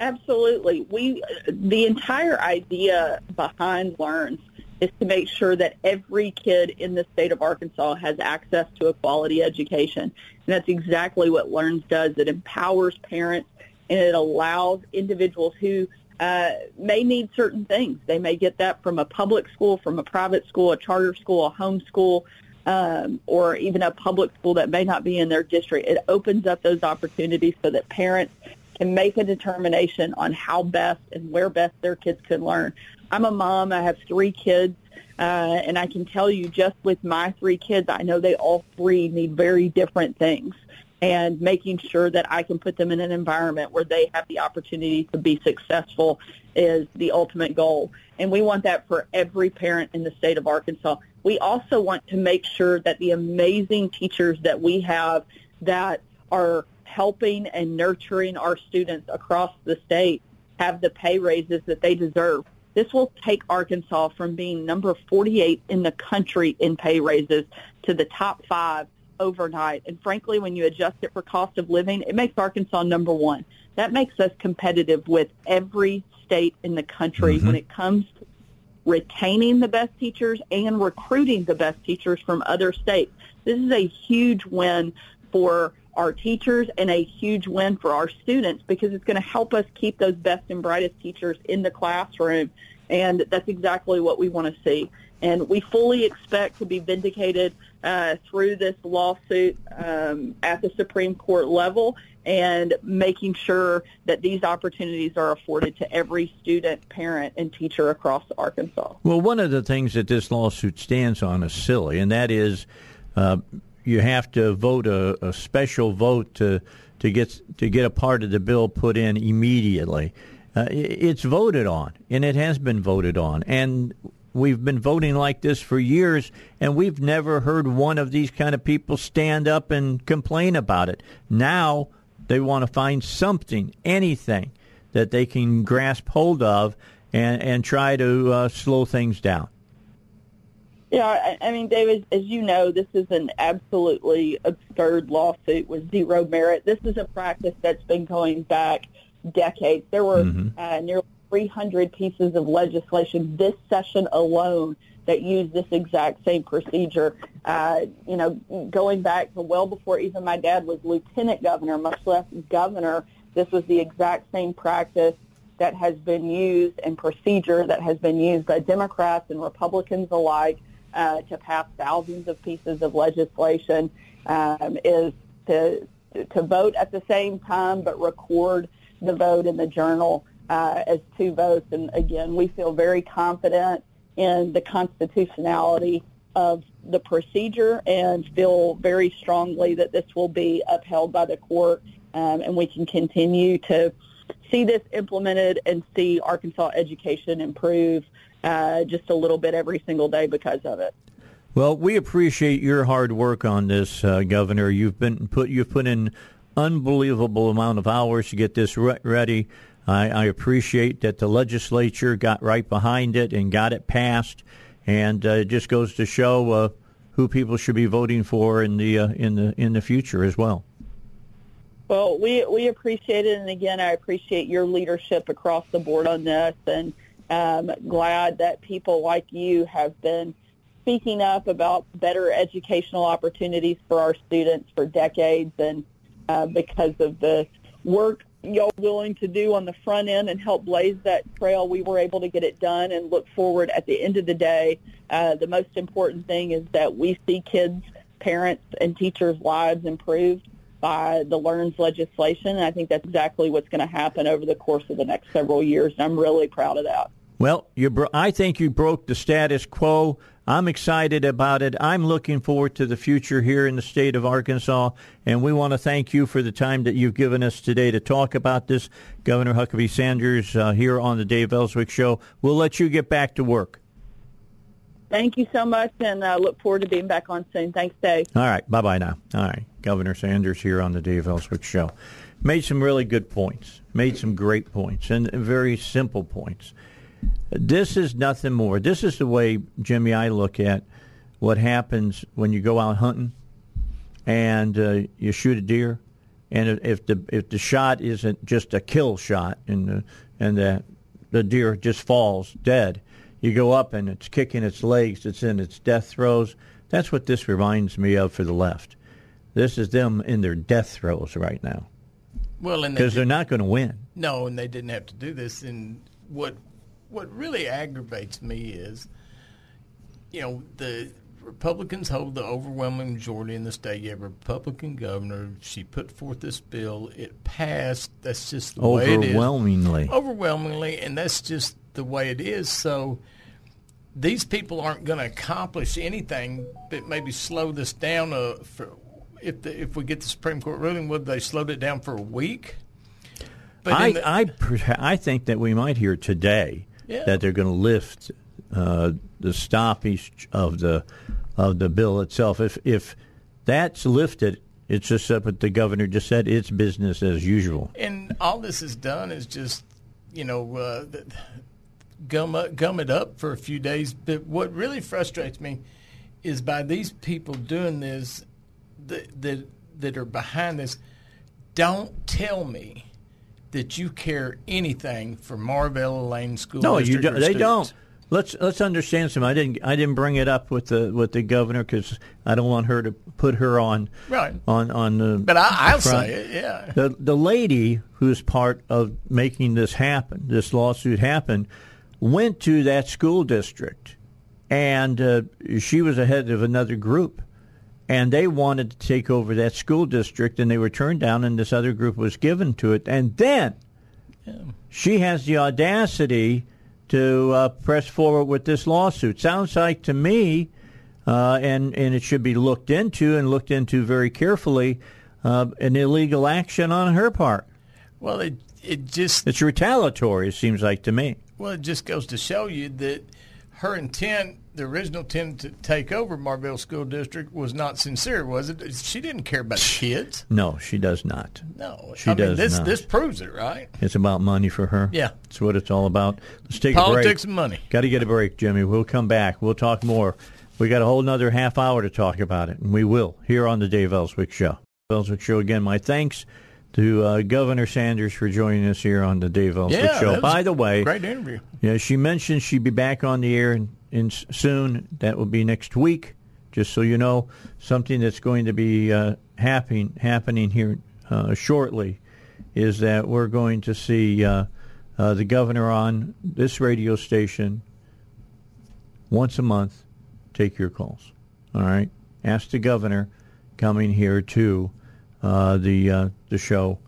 Absolutely. We the entire idea behind Learns is to make sure that every kid in the state of Arkansas has access to a quality education. And that's exactly what Learns does. It empowers parents and it allows individuals who uh, may need certain things. They may get that from a public school, from a private school, a charter school, a home school, um, or even a public school that may not be in their district. It opens up those opportunities so that parents can make a determination on how best and where best their kids can learn. I'm a mom. I have three kids. Uh, and I can tell you just with my three kids, I know they all three need very different things and making sure that I can put them in an environment where they have the opportunity to be successful is the ultimate goal. And we want that for every parent in the state of Arkansas. We also want to make sure that the amazing teachers that we have that are helping and nurturing our students across the state have the pay raises that they deserve. This will take Arkansas from being number 48 in the country in pay raises to the top five overnight. And frankly, when you adjust it for cost of living, it makes Arkansas number one. That makes us competitive with every state in the country mm-hmm. when it comes to retaining the best teachers and recruiting the best teachers from other states. This is a huge win for our teachers and a huge win for our students because it's going to help us keep those best and brightest teachers in the classroom. And that's exactly what we want to see. And we fully expect to be vindicated uh, through this lawsuit um, at the Supreme Court level. and making sure that these opportunities are afforded to every student, parent, and teacher across Arkansas. Well, one of the things that this lawsuit stands on is silly, and that is uh, you have to vote a, a special vote to to get to get a part of the bill put in immediately. Uh, it's voted on, and it has been voted on, and we've been voting like this for years, and we've never heard one of these kind of people stand up and complain about it. Now they want to find something, anything that they can grasp hold of and, and try to uh, slow things down. Yeah, I, I mean, David, as you know, this is an absolutely absurd lawsuit with zero merit. This is a practice that's been going back decades. There were mm-hmm. uh, nearly 300 pieces of legislation this session alone that use this exact same procedure. Uh, you know, going back to well before even my dad was lieutenant governor, much less governor, this was the exact same practice that has been used and procedure that has been used by Democrats and Republicans alike uh, to pass thousands of pieces of legislation um, is to to vote at the same time but record the vote in the journal uh, as two votes. And again, we feel very confident in the constitutionality of the procedure and feel very strongly that this will be upheld by the court um, and we can continue to see this implemented and see Arkansas education improve uh, just a little bit every single day because of it. Well, we appreciate your hard work on this, uh, Governor. You've been put you've put in unbelievable amount of hours to get this re- ready. I, I, appreciate that the legislature got right behind it and got it passed, and uh, it just goes to show uh, who people should be voting for in the uh, in the in the future as well. Well, we we appreciate it, and again, I appreciate your leadership across the board on this, and um, glad that people like you have been speaking up about better educational opportunities for our students for decades, and uh, because of the work y'all willing to do on the front end and help blaze that trail, we were able to get it done and look forward. At the end of the day, uh, the most important thing is that we see kids, parents, and teachers' lives improved by the LEARNS legislation. And I think that's exactly what's going to happen over the course of the next several years. And I'm really proud of that. Well, you bro- I think you broke the status quo. I'm excited about it. I'm looking forward to the future here in the state of Arkansas, and we want to thank you for the time that you've given us today to talk about this. Governor Huckabee Sanders uh, here on the Dave Elswick Show. We'll let you get back to work. Thank you so much, and I uh, look forward to being back on soon. Thanks, Dave. All right. Bye bye now. All right. Governor Sanders here on the Dave Elswick Show. Made some really good points, made some great points, and very simple points. This is nothing more. This is the way, Jimmy, I look at what happens when you go out hunting and uh, you shoot a deer, and if the if the shot isn't just a kill shot and the, and the the deer just falls dead, you go up and it's kicking its legs, it's in its death throes. That's what this reminds me of for the left. This is them in their death throes right now. Well, because they are not going to win. No, and they didn't have to do this. And what what really aggravates me is, you know, the Republicans hold the overwhelming majority in the state. You have a Republican governor. She put forth this bill. It passed. That's just the way it is. Overwhelmingly. Overwhelmingly, and that's just the way it is. So these people aren't going to accomplish anything but maybe slow this down. Uh, for if the, if we get the Supreme Court ruling, would they slow it down for a week? But I, the, I I think that we might hear today yeah. that they're going to lift uh, the stoppage of the of the bill itself. If if that's lifted, it's just what the governor just said. It's business as usual. And all this is done is just you know uh, gum up, gum it up for a few days. But what really frustrates me is by these people doing this that that, that are behind this. Don't tell me that you care anything for Marvell Elaine School no, you don't, they don't. Let's let's understand some. I didn't I didn't bring it up with the with the governor because I don't want her to put her on right on on the. But I, will say it. Yeah. The the lady who's part of making this happen, this lawsuit happen, went to that school district, and uh, she was a head of another group, and they wanted to take over that school district, and they were turned down, and this other group was given to it. And then she has the audacity to uh, press forward with this lawsuit. Sounds like to me, uh, and and it should be looked into and looked into very carefully, uh, an illegal action on her part. Well, it it just It's retaliatory. It seems like to me. Well it just goes to show you that her intent, the original intent to take over Marvell School District, was not sincere, was it? She didn't care about the kids. [laughs] No, she does not. No, She I mean, does this not. this proves it, right? It's about money for her. Yeah. That's what it's all about. Let's take Politics a break. and money. Got to get a break, Jimmy. We'll come back. We'll talk more. We got a whole another half hour to talk about it, and we will here on the Dave Elswick Show. Elswick Show again. My thanks to uh, Governor Sanders for joining us here on the Dave Elswick Yeah, Show. By the way, Great interview. yeah, she mentioned she'd be back on the air in, in soon. That will be next week. Just so you know, something that's going to be uh, happening happening here uh, shortly is that we're going to see uh, uh, the governor on this radio station once a month. Take your calls. All right. Ask the governor coming here to uh, the uh, the show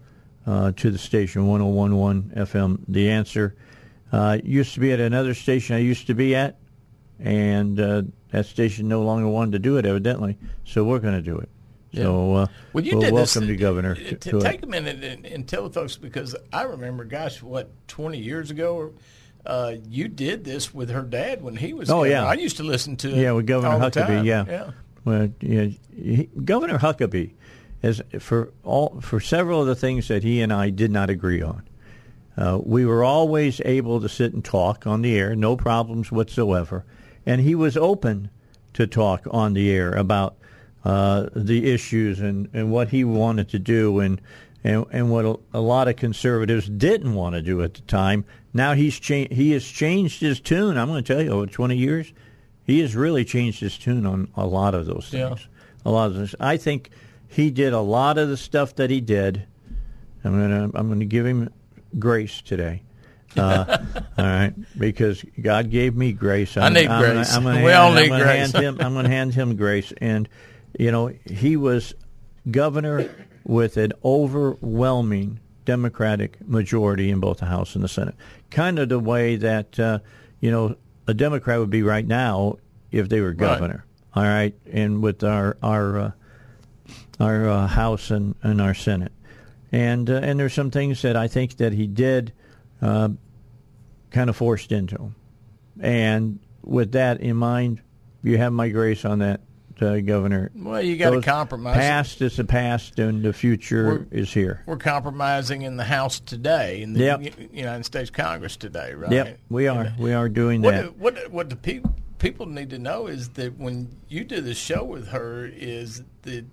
uh, to the station 1011 FM. The answer uh, used to be at another station I used to be at, and uh, that station no longer wanted to do it evidently. So we're going to do it. So uh, Well, you we'll did this- welcome the governor uh, to, to to take it. a minute and, and tell folks because I remember, gosh, what twenty years ago, uh, you did this with her dad when he was. Oh, governor. yeah. I used to listen to. Yeah, with Governor Huckabee. Yeah. yeah. Well, yeah, he, Governor Huckabee, as for all for several of the things that he and I did not agree on, uh, we were always able to sit and talk on the air, no problems whatsoever, and he was open to talk on the air about uh, the issues and, and what he wanted to do and and, and what a, a lot of conservatives didn't want to do at the time. Now he's cha- he has changed his tune. I'm going to tell you, over 20 years, he has really changed his tune on a lot of those Yeah. things. A lot of this. I think he did a lot of the stuff that he did. I'm gonna I'm gonna give him grace today. Uh, [laughs] all right, because God gave me grace. I'm, need I'm grace. Gonna, I'm gonna We hand, all I'm need grace. Hand him, I'm going to hand him grace, and you know he was governor with an overwhelming Democratic majority in both the House and the Senate. Kind of the way that uh, you know a Democrat would be right now if they were governor. All right, and with our our uh, our uh, House and, and our Senate, and uh, and there's some things that I think that he did uh, kind of forced into him, and with that in mind, you have my grace on that, uh, Governor. Well, you got to compromise. Past is the past, and the future is here. We're compromising in the House today, in the Yep. United States Congress today, right? Yep, we are. We are doing What that. what what the people people need to know is that when you do the show with her, is that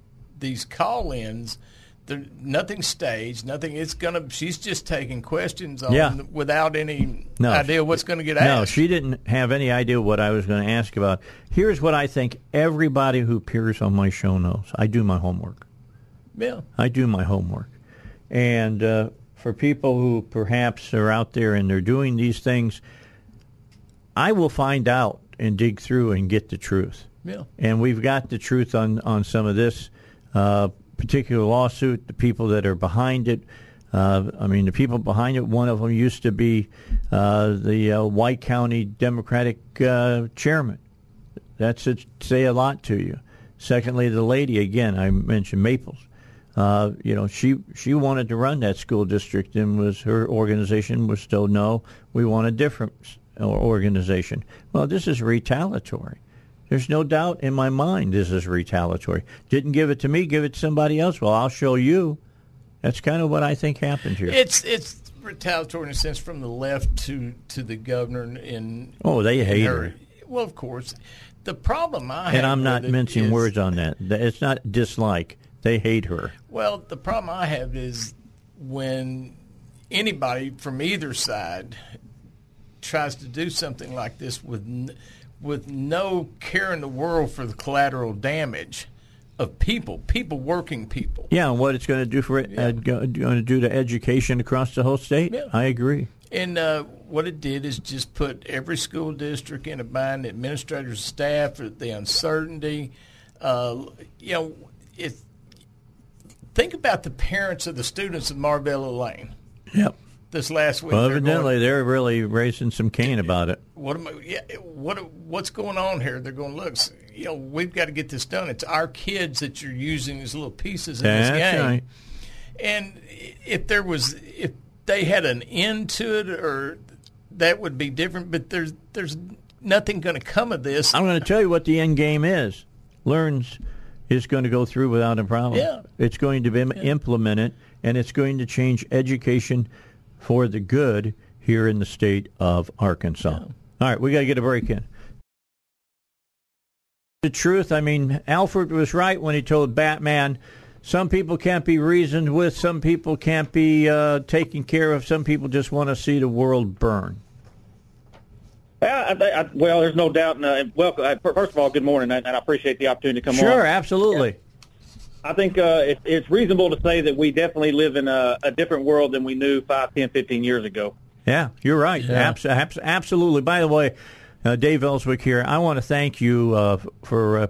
these call-ins, there nothing staged, nothing. It's gonna. She's just taking questions on Yeah. without any No. idea what's going to get No, she didn't have any idea what I was going to ask about. Here's what I think everybody who appears on my show knows. I do my homework. yeah. I do my homework. And uh, for people who perhaps are out there and they're doing these things, I will find out and dig through and get the truth. Yeah. And we've got the truth on, on some of this uh, particular lawsuit, the people that are behind it. Uh, I mean, the people behind it, one of them used to be uh, the uh, White County Democratic uh, chairman. That should say a lot to you. Secondly, the lady, again, I mentioned Maples. Uh, you know, she she wanted to run that school district, and was her organization was still, no, we want a different organization. Well, this is retaliatory. There's no doubt in my mind this is retaliatory. Didn't give it to me, give it to somebody else. Well, I'll show you. That's kind of what I think happened here. It's it's retaliatory in a sense from the left to to the governor in. Oh, they hate her. Well, of course. The problem I have and I'm not mincing words on that. It's not dislike. They hate her. Well, the problem I have is when anybody from either side tries to do something like this with with no care in the world for the collateral damage of people, people working people. Yeah, and what it's going to do for it, uh, go- going to do to education across the whole state. Yeah. I agree. And uh, what it did is just put every school district in a bind, administrators, staff, the uncertainty. Uh, you know, if think about the parents of the students of Marvell Elaine. Yep. This last week. Well, they're evidently going, they're really raising some Cain about it. what am I, yeah, what what's going on here? They're going look. You know, we've got to get this done. It's our kids that you're using as little pieces in That's this game. right. And if there was, if they had an end to it, or that would be different. But there's there's nothing going to come of this. I'm going to tell you what the end game is. Learns is going to go through without a problem. Yeah. It's going to be implemented, and it's going to change education for the good here in the state of Arkansas. All right, we got to get a break in. The truth, I mean, Alfred was right when he told Batman, some people can't be reasoned with, some people can't be uh, taken care of, some people just want to see the world burn. Yeah, I, I, well, there's no doubt. And, uh, welcome. Uh, first of all, good morning, and I appreciate the opportunity to come on. Sure, absolutely. I think uh, it, it's reasonable to say that we definitely live in a, a different world than we knew 5, 10, 15 years ago. Yeah, you're right. Yeah. Abs- abs- absolutely. By the way, uh, Dave Elswick here. I want to thank you uh, for uh,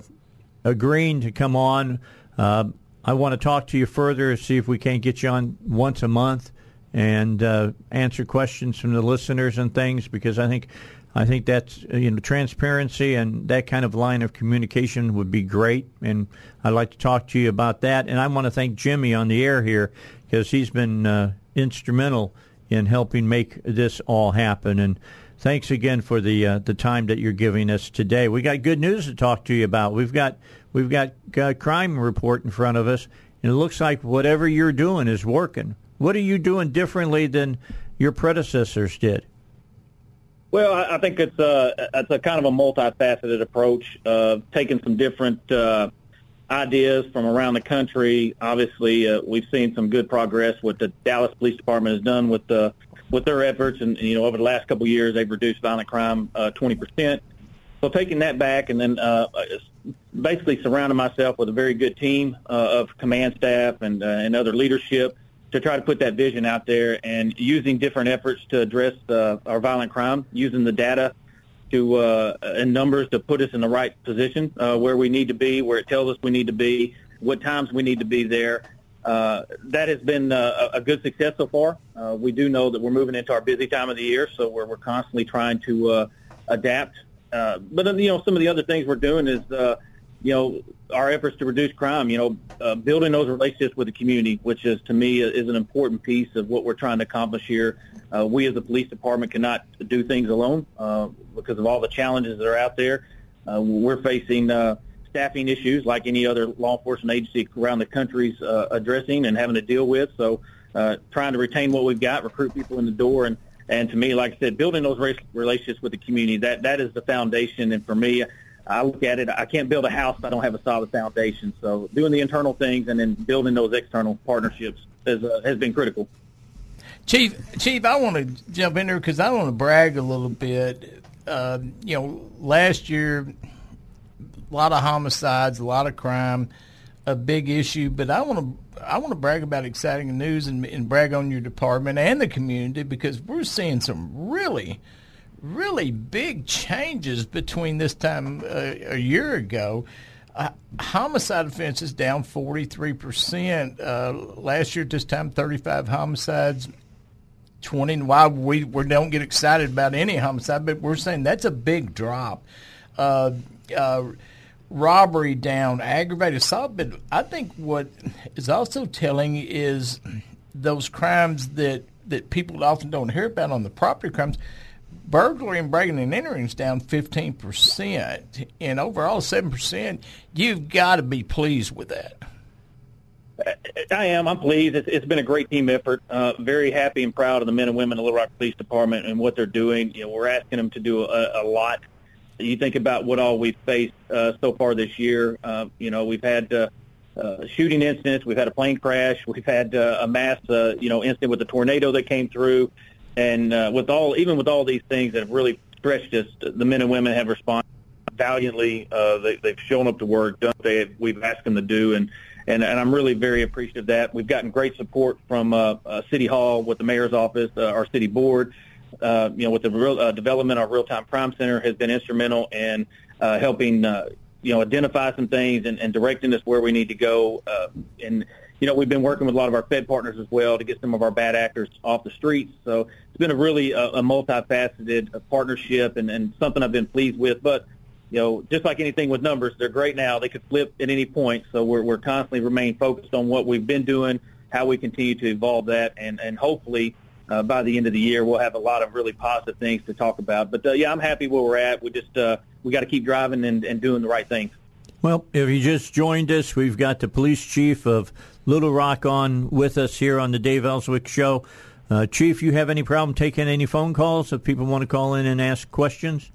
agreeing to come on. Uh, I want to talk to you further, see if we can't get you on once a month and uh, answer questions from the listeners and things because I think I think that's uh, you know transparency and that kind of line of communication would be great, and I'd like to talk to you about that. And I want to thank Jimmy on the air here because he's been uh, instrumental in helping make this all happen. And thanks again for the uh, the time that you're giving us today. We got good news to talk to you about. We've got we've got a crime report in front of us, and it looks like whatever you're doing is working. What are you doing differently than your predecessors did? Well, I, think it's a it's a kind of a multifaceted approach, uh, taking some different uh, ideas from around the country. Obviously, uh, we've seen some good progress what the Dallas Police Department has done with the with their efforts, and you know over the last couple of years they've reduced violent crime uh, twenty percent. So taking that back, and then uh, basically surrounding myself with a very good team uh, of command staff and uh, and other leadership to try to put that vision out there and using different efforts to address uh, our violent crime, using the data to uh, and numbers to put us in the right position uh, where we need to be, where it tells us we need to be, what times we need to be there. Uh, that has been uh, a good success so far. Uh, we do know that we're moving into our busy time of the year, so we're, we're constantly trying to uh, adapt. Uh, but you know, some of the other things we're doing is uh, you know, our efforts to reduce crime, you know, uh, building those relationships with the community, which is to me is an important piece of what we're trying to accomplish here. Uh, we as a police department cannot do things alone uh, because of all the challenges that are out there. Uh, we're facing uh, staffing issues like any other law enforcement agency around the country's uh, addressing and having to deal with. So uh, trying to retain what we've got, recruit people in the door, and and to me, like I said, building those race- relationships with the community that that is the foundation. And for me, I look at it, I can't build a house if I don't have a solid foundation. So doing the internal things and then building those external partnerships is, uh, has been critical. Chief, Chief, I want to jump in there because I want to brag a little bit. Uh, you know, last year, a lot of homicides, a lot of crime, a big issue. But I want to, I want to brag about exciting news and, and brag on your department and the community because we're seeing some really, really big changes between this time uh, a year ago. Uh, homicide offenses down 43%. Uh, last year at this time, 35 homicides, 20. Why we, we don't get excited about any homicide, but we're saying that's a big drop. Uh, uh, robbery down, aggravated assault. But I think what is also telling is those crimes that, that people often don't hear about on the property crimes burglary and breaking and entering is down 15%, and overall 7%. You've got to be pleased with that. I am. I'm pleased. It's, it's been a great team effort. Uh, very happy and proud of the men and women of Little Rock Police Department and what they're doing. You know, we're asking them to do a, a lot. You think about what all we've faced uh, so far this year. Uh, you know, we've had uh, uh, shooting incidents. We've had a plane crash. We've had uh, a mass, uh, you know, incident with the tornado that came through. And uh, with all, even with all these things that have really stretched us, the men and women have responded valiantly. Uh, they, they've shown up to work, done what they, we've asked them to do, and, and and I'm really very appreciative of that. We've gotten great support from uh, uh, City Hall, with the mayor's office, uh, our city board. Uh, you know, with the real, uh, development of Real Time Crime Center has been instrumental in uh, helping uh, you know, identify some things and, and directing us where we need to go. Uh, and you know, we've been working with a lot of our Fed partners as well to get some of our bad actors off the streets. So it's been a really uh, a, a multifaceted uh, partnership and, and something I've been pleased with. But you know, just like anything with numbers, they're great now. They could flip at any point. So we're we're constantly remain focused on what we've been doing, how we continue to evolve that, and and hopefully uh, by the end of the year, we'll have a lot of really positive things to talk about. But uh, yeah, I'm happy where we're at. We just uh, we got to keep driving and, and doing the right things. Well, if you just joined us, we've got the police chief of Little Rock on with us here on the Dave Elswick Show. Uh, chief, you have any problem taking any phone calls if people want to call in and ask questions?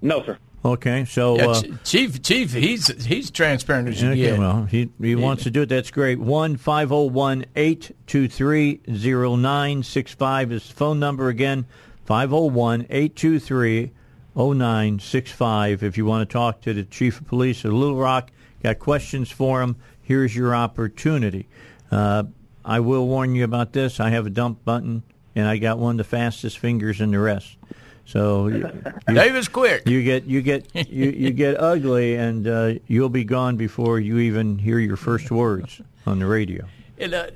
No, sir. Okay, so Yeah, uh, Chief, Chief, he's he's transparent as you Okay, get. well, he he wants to do it. That's great. One five zero one eight two three zero nine six five is the phone number again. Five zero one eight two three zero nine six five. If you want to talk to the chief of police of Little Rock, got questions for him. Here's your opportunity. Uh, I will warn you about this. I have a dump button, and I got one of the fastest fingers in the rest. So you- Davis quick. you get you get you, you get ugly, and uh, you'll be gone before you even hear your first words on the radio. And, uh,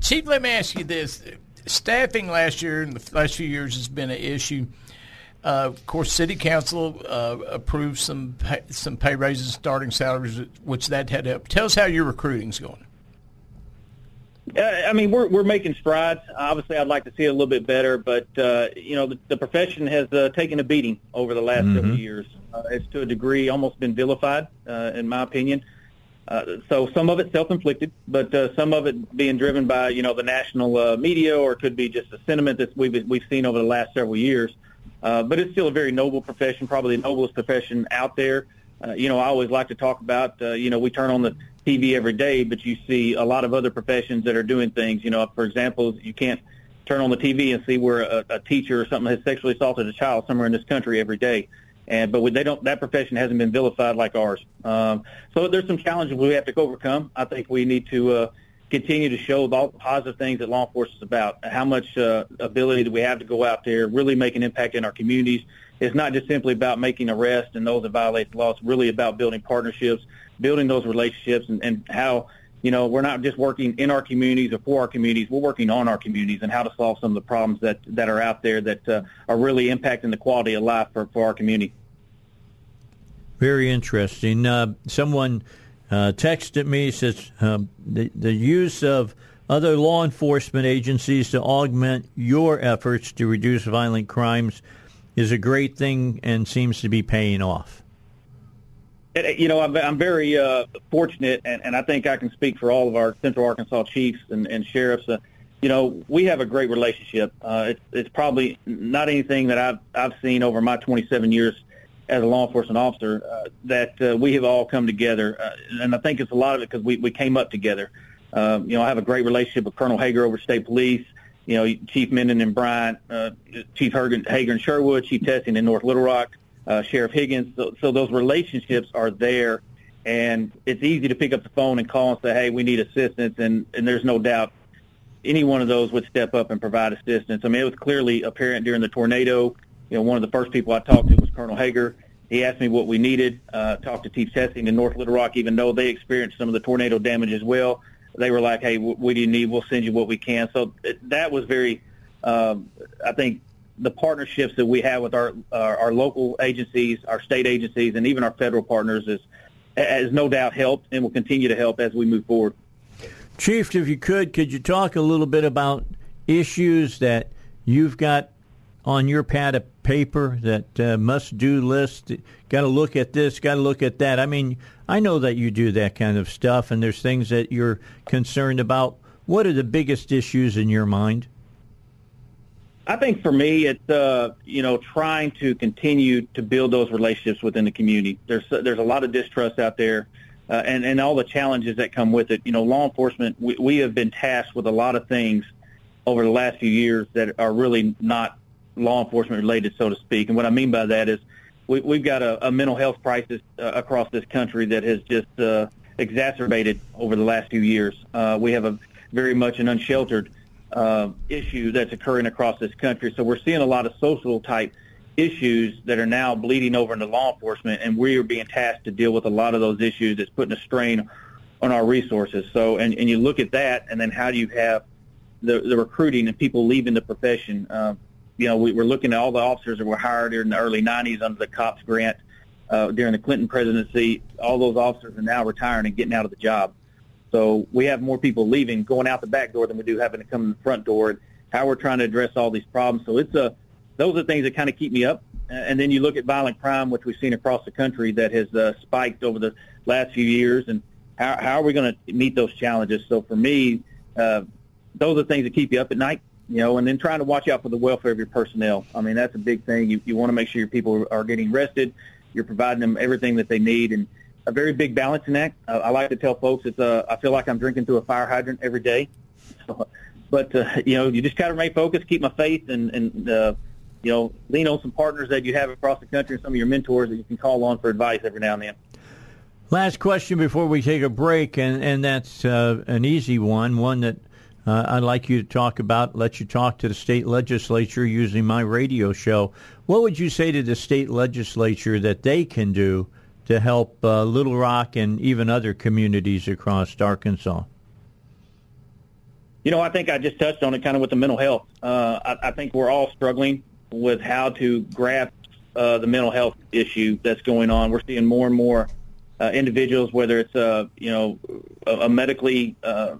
Chief, let me ask you this: staffing last year and the last few years has been an issue. Uh, of course, City Council uh, approved some pay, some pay raises, starting salaries, which that had helped. Tell us how your recruiting's going. Uh, I mean, we're we're making strides. Obviously, I'd like to see it a little bit better, but uh, you know, the, the profession has uh, taken a beating over the last several years. Uh, it's to a degree almost been vilified, uh, in my opinion. Uh, so some of it self-inflicted, but uh, some of it being driven by you know the national uh, media, or it could be just a sentiment that we've we've seen over the last several years. Uh, but it's still a very noble profession, probably the noblest profession out there. Uh, you know, I always like to talk about, uh, you know, we turn on the TV every day, but you see a lot of other professions that are doing things. You know, for example, you can't turn on the TV and see where a, a teacher or something has sexually assaulted a child somewhere in this country every day. And but they don't. That profession hasn't been vilified like ours. Um, so there's some challenges we have to overcome. I think we need to uh, continue to show all the positive things that law enforcement is about. How much uh, ability do we have to go out there, really make an impact in our communities? It's not just simply about making arrests and those that violate the law. It's really about building partnerships, building those relationships, and, and how you know we're not just working in our communities or for our communities. We're working on our communities and how to solve some of the problems that that are out there that uh, are really impacting the quality of life for, for our community. Very interesting. Uh, someone uh, texted me says um, the the use of other law enforcement agencies to augment your efforts to reduce violent crimes is a great thing and seems to be paying off. Uh, You know, I'm, I'm very uh, fortunate, and, and I think I can speak for all of our Central Arkansas chiefs and, and sheriffs. Uh, you know, we have a great relationship. Uh, it's, it's probably not anything that I've I've seen over my 27 years as a law enforcement officer uh, that uh, we have all come together, uh, and I think it's a lot of it because we we came up together. Um, you know, I have a great relationship with Colonel Hagar over State Police. You know, Chief Minden and Bryant, uh, Chief Hager, Hager in Sherwood, Chief Testing in North Little Rock, uh, Sheriff Higgins. So, so those relationships are there, and it's easy to pick up the phone and call and say, "Hey, we need assistance," and and there's no doubt any one of those would step up and provide assistance. I mean, it was clearly apparent during the tornado. You know, one of the first people I talked to was Colonel Hagar. He asked me what we needed. Uh, talked to Chief Testing in North Little Rock, even though they experienced some of the tornado damage as well. They were like, "Hey, what do you need? We'll send you what we can." So that was very, um, I think, the partnerships that we have with our, our our local agencies, our state agencies, and even our federal partners is has no doubt helped and will continue to help as we move forward. Chief, if you could, could you talk a little bit about issues that you've got on your pad of paper that uh, must do list? Got to look at this, got to look at that. I mean, I know that you do that kind of stuff, and there's things that you're concerned about. What are the biggest issues in your mind? I think for me, it's uh, you know trying to continue to build those relationships within the community. There's there's a lot of distrust out there, uh, and and all the challenges that come with it. You know, law enforcement we, we have been tasked with a lot of things over the last few years that are really not law enforcement related, so to speak. And what I mean by that is we, we've got a, a mental health crisis uh, across this country that has just uh, exacerbated over the last few years. Uh, we have a very much an unsheltered uh, issue that's occurring across this country. So we're seeing a lot of social type issues that are now bleeding over into law enforcement, and we are being tasked to deal with a lot of those issues. That's putting a strain on our resources. So, and, and you look at that, and then how do you have the, the recruiting and people leaving the profession? Uh, you know, we, we're looking at all the officers that were hired in the early 90s under the COPS grant uh, during the Clinton presidency. All those officers are now retiring and getting out of the job. So we have more people leaving, going out the back door than we do having to come in the front door. And how we're trying to address all these problems. So it's a those are things that kind of keep me up. And then you look at violent crime, which we've seen across the country that has uh, spiked over the last few years, and how, how are we going to meet those challenges? So for me, uh, those are things that keep you up at night, you know, and then trying to watch out for the welfare of your personnel. I mean, that's a big thing. You, you want to make sure your people are getting rested, you're providing them everything that they need, and a very big balancing act. I like to tell folks it's uh, I feel like I'm drinking through a fire hydrant every day. So, [laughs] but uh, you know, you just got to remain focused, keep my faith, and and uh, you know, lean on some partners that you have across the country and some of your mentors that you can call on for advice every now and then. Last question before we take a break, and and that's uh, an easy one, one that uh, I'd like you to talk about. Let you talk to the state legislature using my radio show. What would you say to the state legislature that they can do to help uh, Little Rock and even other communities across Arkansas? You know, I think I just touched on it kind of with the mental health. Uh, I, I think we're all struggling with how to grasp uh, the mental health issue that's going on. We're seeing more and more uh, individuals, whether it's a you know a, a medically uh,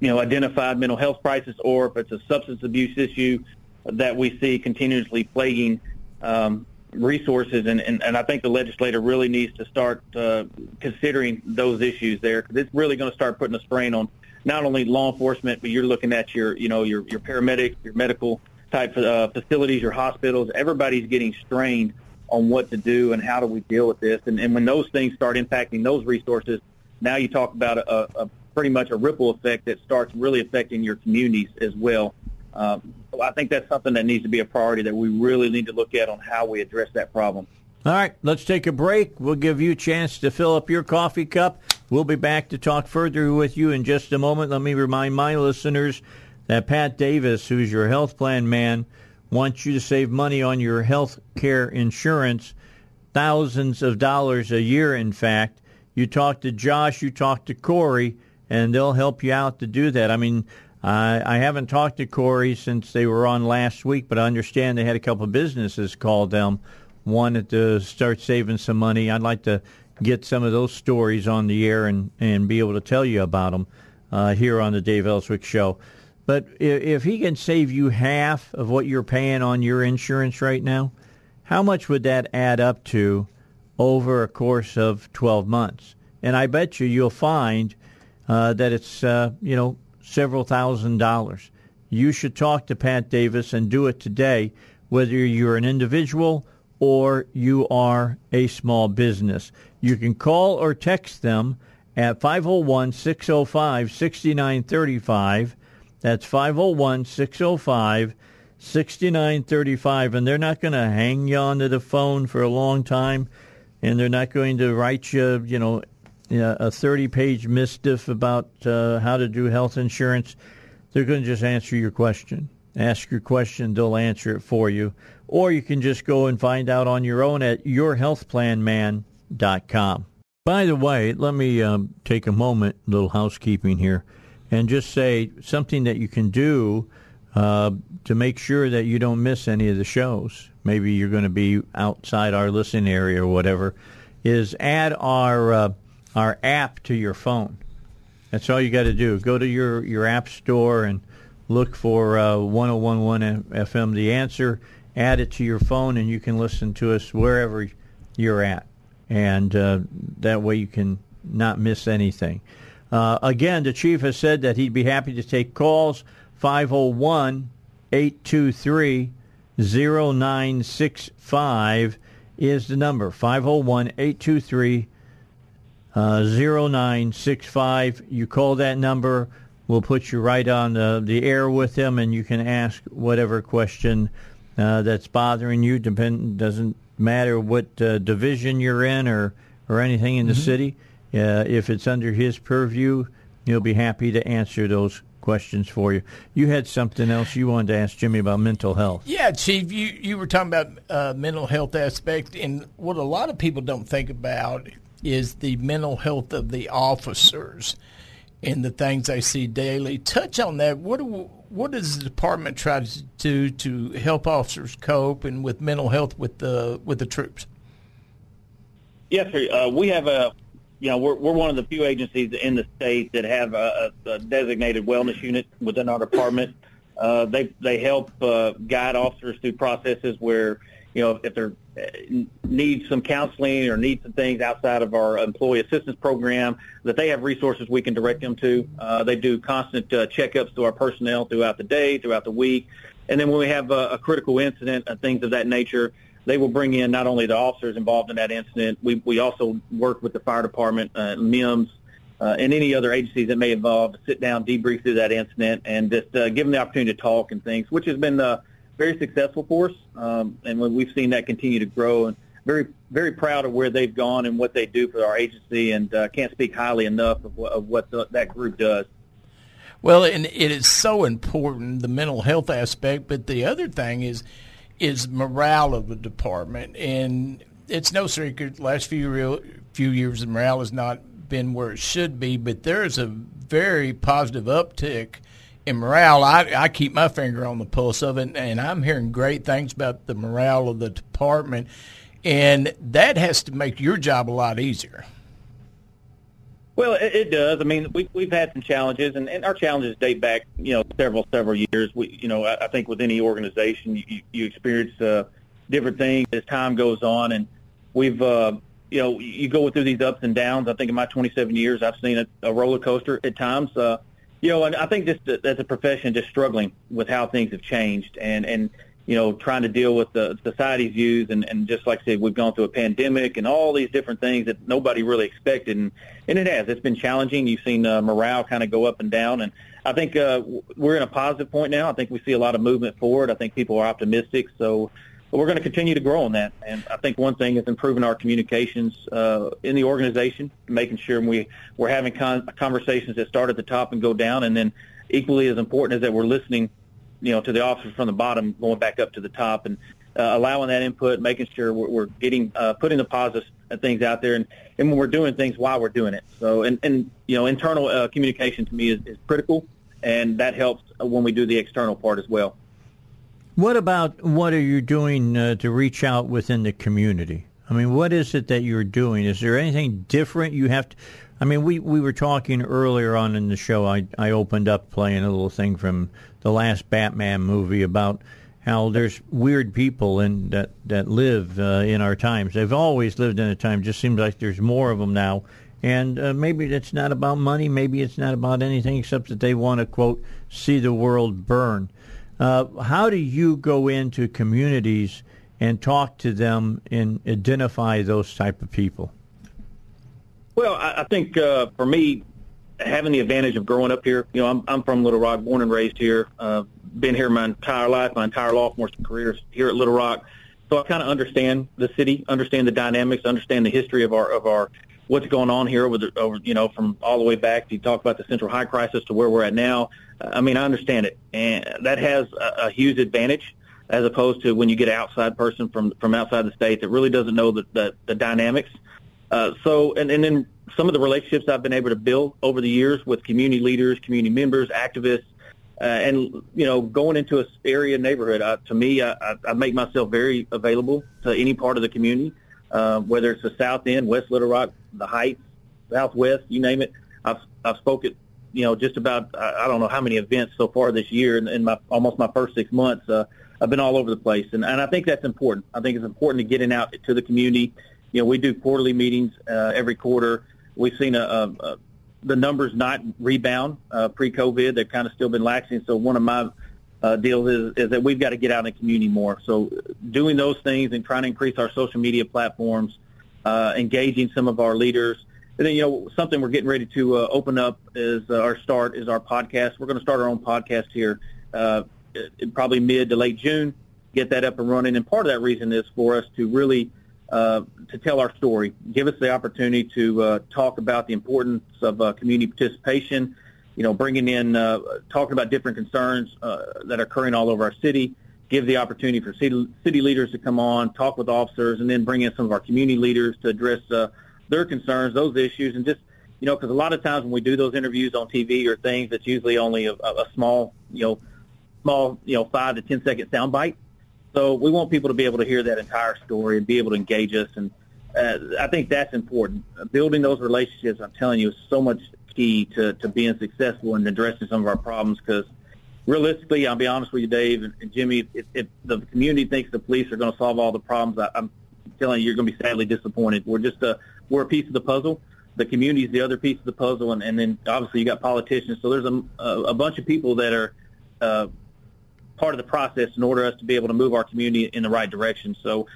you know identified mental health crisis or if it's a substance abuse issue that we see continuously plaguing um, resources, and, and, and I think the legislator really needs to start uh, considering those issues there because it's really going to start putting a strain on not only law enforcement, but you're looking at your you know your your paramedics, your medical type uh, facilities, your hospitals. Everybody's getting strained on what to do and how do we deal with this. And, and when those things start impacting those resources, now you talk about a, a pretty much a ripple effect that starts really affecting your communities as well. So I think that's something that needs to be a priority that we really need to look at on how we address that problem. All right, let's take a break. We'll give you a chance to fill up your coffee cup. We'll be back to talk further with you in just a moment. Let me remind my listeners that Pat Davis, who's your health plan man, wants you to save money on your health care insurance, thousands of dollars a year, in fact. You talk to Josh, you talk to Corey, and they'll help you out to do that. I mean, I, I haven't talked to Corey since they were on last week, but I understand they had a couple of businesses call them, wanted to start saving some money. I'd like to get some of those stories on the air and, and be able to tell you about them uh, here on the Dave Elswick Show. But if he can save you half of what you're paying on your insurance right now, how much would that add up to over a course of 12 months? And I bet you you'll find uh, that it's uh, you know several thousand dollars. You should talk to Pat Davis and do it today, whether you're an individual or you are a small business. You can call or text them at 501 605 6935 that's 501 605 6935. And they're not going to hang you onto the phone for a long time. And they're not going to write you, you know, a 30 page missive about uh, how to do health insurance. They're going to just answer your question. Ask your question, they'll answer it for you. Or you can just go and find out on your own at yourhealthplanman.com. By the way, let me um, take a moment, little housekeeping here and just say something that you can do uh, to make sure that you don't miss any of the shows. Maybe you're going to be outside our listening area or whatever. Is add our uh, our app to your phone. That's all you got to do. Go to your, your app store and look for uh, 1011 FM The Answer. Add it to your phone, and you can listen to us wherever you're at. And uh, that way you can not miss anything. Uh, again, the chief has said that he'd be happy to take calls. 501 823 0965 is the number. 501 823 0965. You call that number. We'll put you right on the, the air with him, and you can ask whatever question uh, that's bothering you. Depend doesn't matter what uh, division you're in or or anything in the mm-hmm. city. Uh, if it's under his purview, he'll be happy to answer those questions for you. You had something else you wanted to ask Jimmy about mental health. Yeah, Chief, you, you were talking about uh, mental health aspect, and what a lot of people don't think about is the mental health of the officers and the things they see daily. Touch on that. What do, what does the department try to do to help officers cope and with mental health with the with the troops? Yes, sir. Uh, we have a, you know, we're we're one of the few agencies in the state that have a, a designated wellness unit within our department. Uh, they they help uh, guide officers through processes where, you know, if they're need some counseling or need some things outside of our employee assistance program, that they have resources we can direct them to. Uh, they do constant uh, checkups to our personnel throughout the day, throughout the week, and then when we have a, a critical incident and things of that nature, they will bring in not only the officers involved in that incident, we, we also work with the fire department, uh, MEMS, uh, and any other agencies that may involve sit down, debrief through that incident, and just uh, give them the opportunity to talk and things, which has been uh, very successful for us. Um, and we've seen that continue to grow, and very very proud of where they've gone and what they do for our agency, and uh, can't speak highly enough of, what, of what the, that group does. Well, and it is so important the mental health aspect, but the other thing is is morale of the department, and it's no secret. Last few real, few years, the morale has not been where it should be, but there is a very positive uptick in morale. I, I keep my finger on the pulse of it, and I'm hearing great things about the morale of the department, and that has to make your job a lot easier. Well, it, it does. I mean, we, we've had some challenges, and, and our challenges date back, you know, several several years. We, you know, I, I think with any organization, you, you experience uh, different things as time goes on, and we've, uh, you know, you go through these ups and downs. I think in my 27 years, I've seen a, a roller coaster at times. Uh, you know, and I think just as a profession, just struggling with how things have changed, and and you know, trying to deal with the society's views and, and just like I said, we've gone through a pandemic and all these different things that nobody really expected. And, and it has. It's been challenging. You've seen uh, morale kind of go up and down. And I think uh, we're in a positive point now. I think we see a lot of movement forward. I think people are optimistic. So we're going to continue to grow on that. And I think one thing is improving our communications uh, in the organization, making sure we, we're having con- conversations that start at the top and go down. And then equally as important is that we're listening you know, to the officers from the bottom going back up to the top and uh, allowing that input, making sure we're, we're getting, uh, putting the positive things out there and, and when we're doing things while we're doing it. So, and, and you know, internal uh, communication to me is, is critical and that helps when we do the external part as well. What about what are you doing uh, to reach out within the community? I mean, what is it that you're doing? Is there anything different you have to? I mean, we, we were talking earlier on in the show. I, I opened up playing a little thing from the last Batman movie about how there's weird people in that that live uh, in our times. They've always lived in a time. Just seems like there's more of them now. And uh, maybe it's not about money. Maybe it's not about anything except that they want to quote see the world burn. Uh, how do you go into communities and talk to them and identify those type of people? Well, I, I think uh, for me, having the advantage of growing up here, you know, I'm, I'm from Little Rock, born and raised here, uh, been here my entire life, my entire enforcement career here at Little Rock. So I kind of understand the city, understand the dynamics, understand the history of our of our what's going on here over over you know from all the way back. You talk about the Central High crisis to where we're at now. I mean, I understand it, and that has a, a huge advantage as opposed to when you get an outside person from from outside the state that really doesn't know the the, the dynamics. Uh, so, and, and then some of the relationships I've been able to build over the years with community leaders, community members, activists, uh, and you know, going into a area neighborhood, uh, to me, I, I make myself very available to any part of the community, uh, whether it's the South End, West Little Rock, the Heights, Southwest, you name it. I've I've spoken, you know, just about I, I don't know how many events so far this year, in, in my almost my first six months. Uh, I've been all over the place, and, and I think that's important. I think it's important to getting out to the community. You know, we do quarterly meetings uh, every quarter. We've seen a, a, a the numbers not rebound uh, pre-COVID. They've kind of still been laxing. So one of my uh, deals is, is that we've got to get out in the community more. So doing those things and trying to increase our social media platforms, uh, engaging some of our leaders. And then, you know, something we're getting ready to uh, open up is uh, our start is our podcast. We're going to start our own podcast here uh, probably mid to late June, get that up and running. And part of that reason is for us to really – uh, to tell our story, give us the opportunity to uh, talk about the importance of uh, community participation, you know, bringing in, uh, talking about different concerns uh, that are occurring all over our city, give the opportunity for city, city leaders to come on, talk with officers, and then bring in some of our community leaders to address uh, their concerns, those issues, and just, you know, because a lot of times when we do those interviews on TV or things, it's usually only a, a small, you know, small, you know, five to ten second soundbite. So we want people to be able to hear that entire story and be able to engage us. And uh, I think that's important. Building those relationships, I'm telling you, is so much key to, to being successful and addressing some of our problems because realistically, I'll be honest with you, Dave and, Jimmy, if, if the community thinks the police are going to solve all the problems, I, I'm telling you, you're going to be sadly disappointed. We're just a, we're a piece of the puzzle. The community is the other piece of the puzzle, and, and then obviously you got politicians. So there's a, a, a bunch of people that are uh, part of the process in order us to be able to move our community in the right direction. So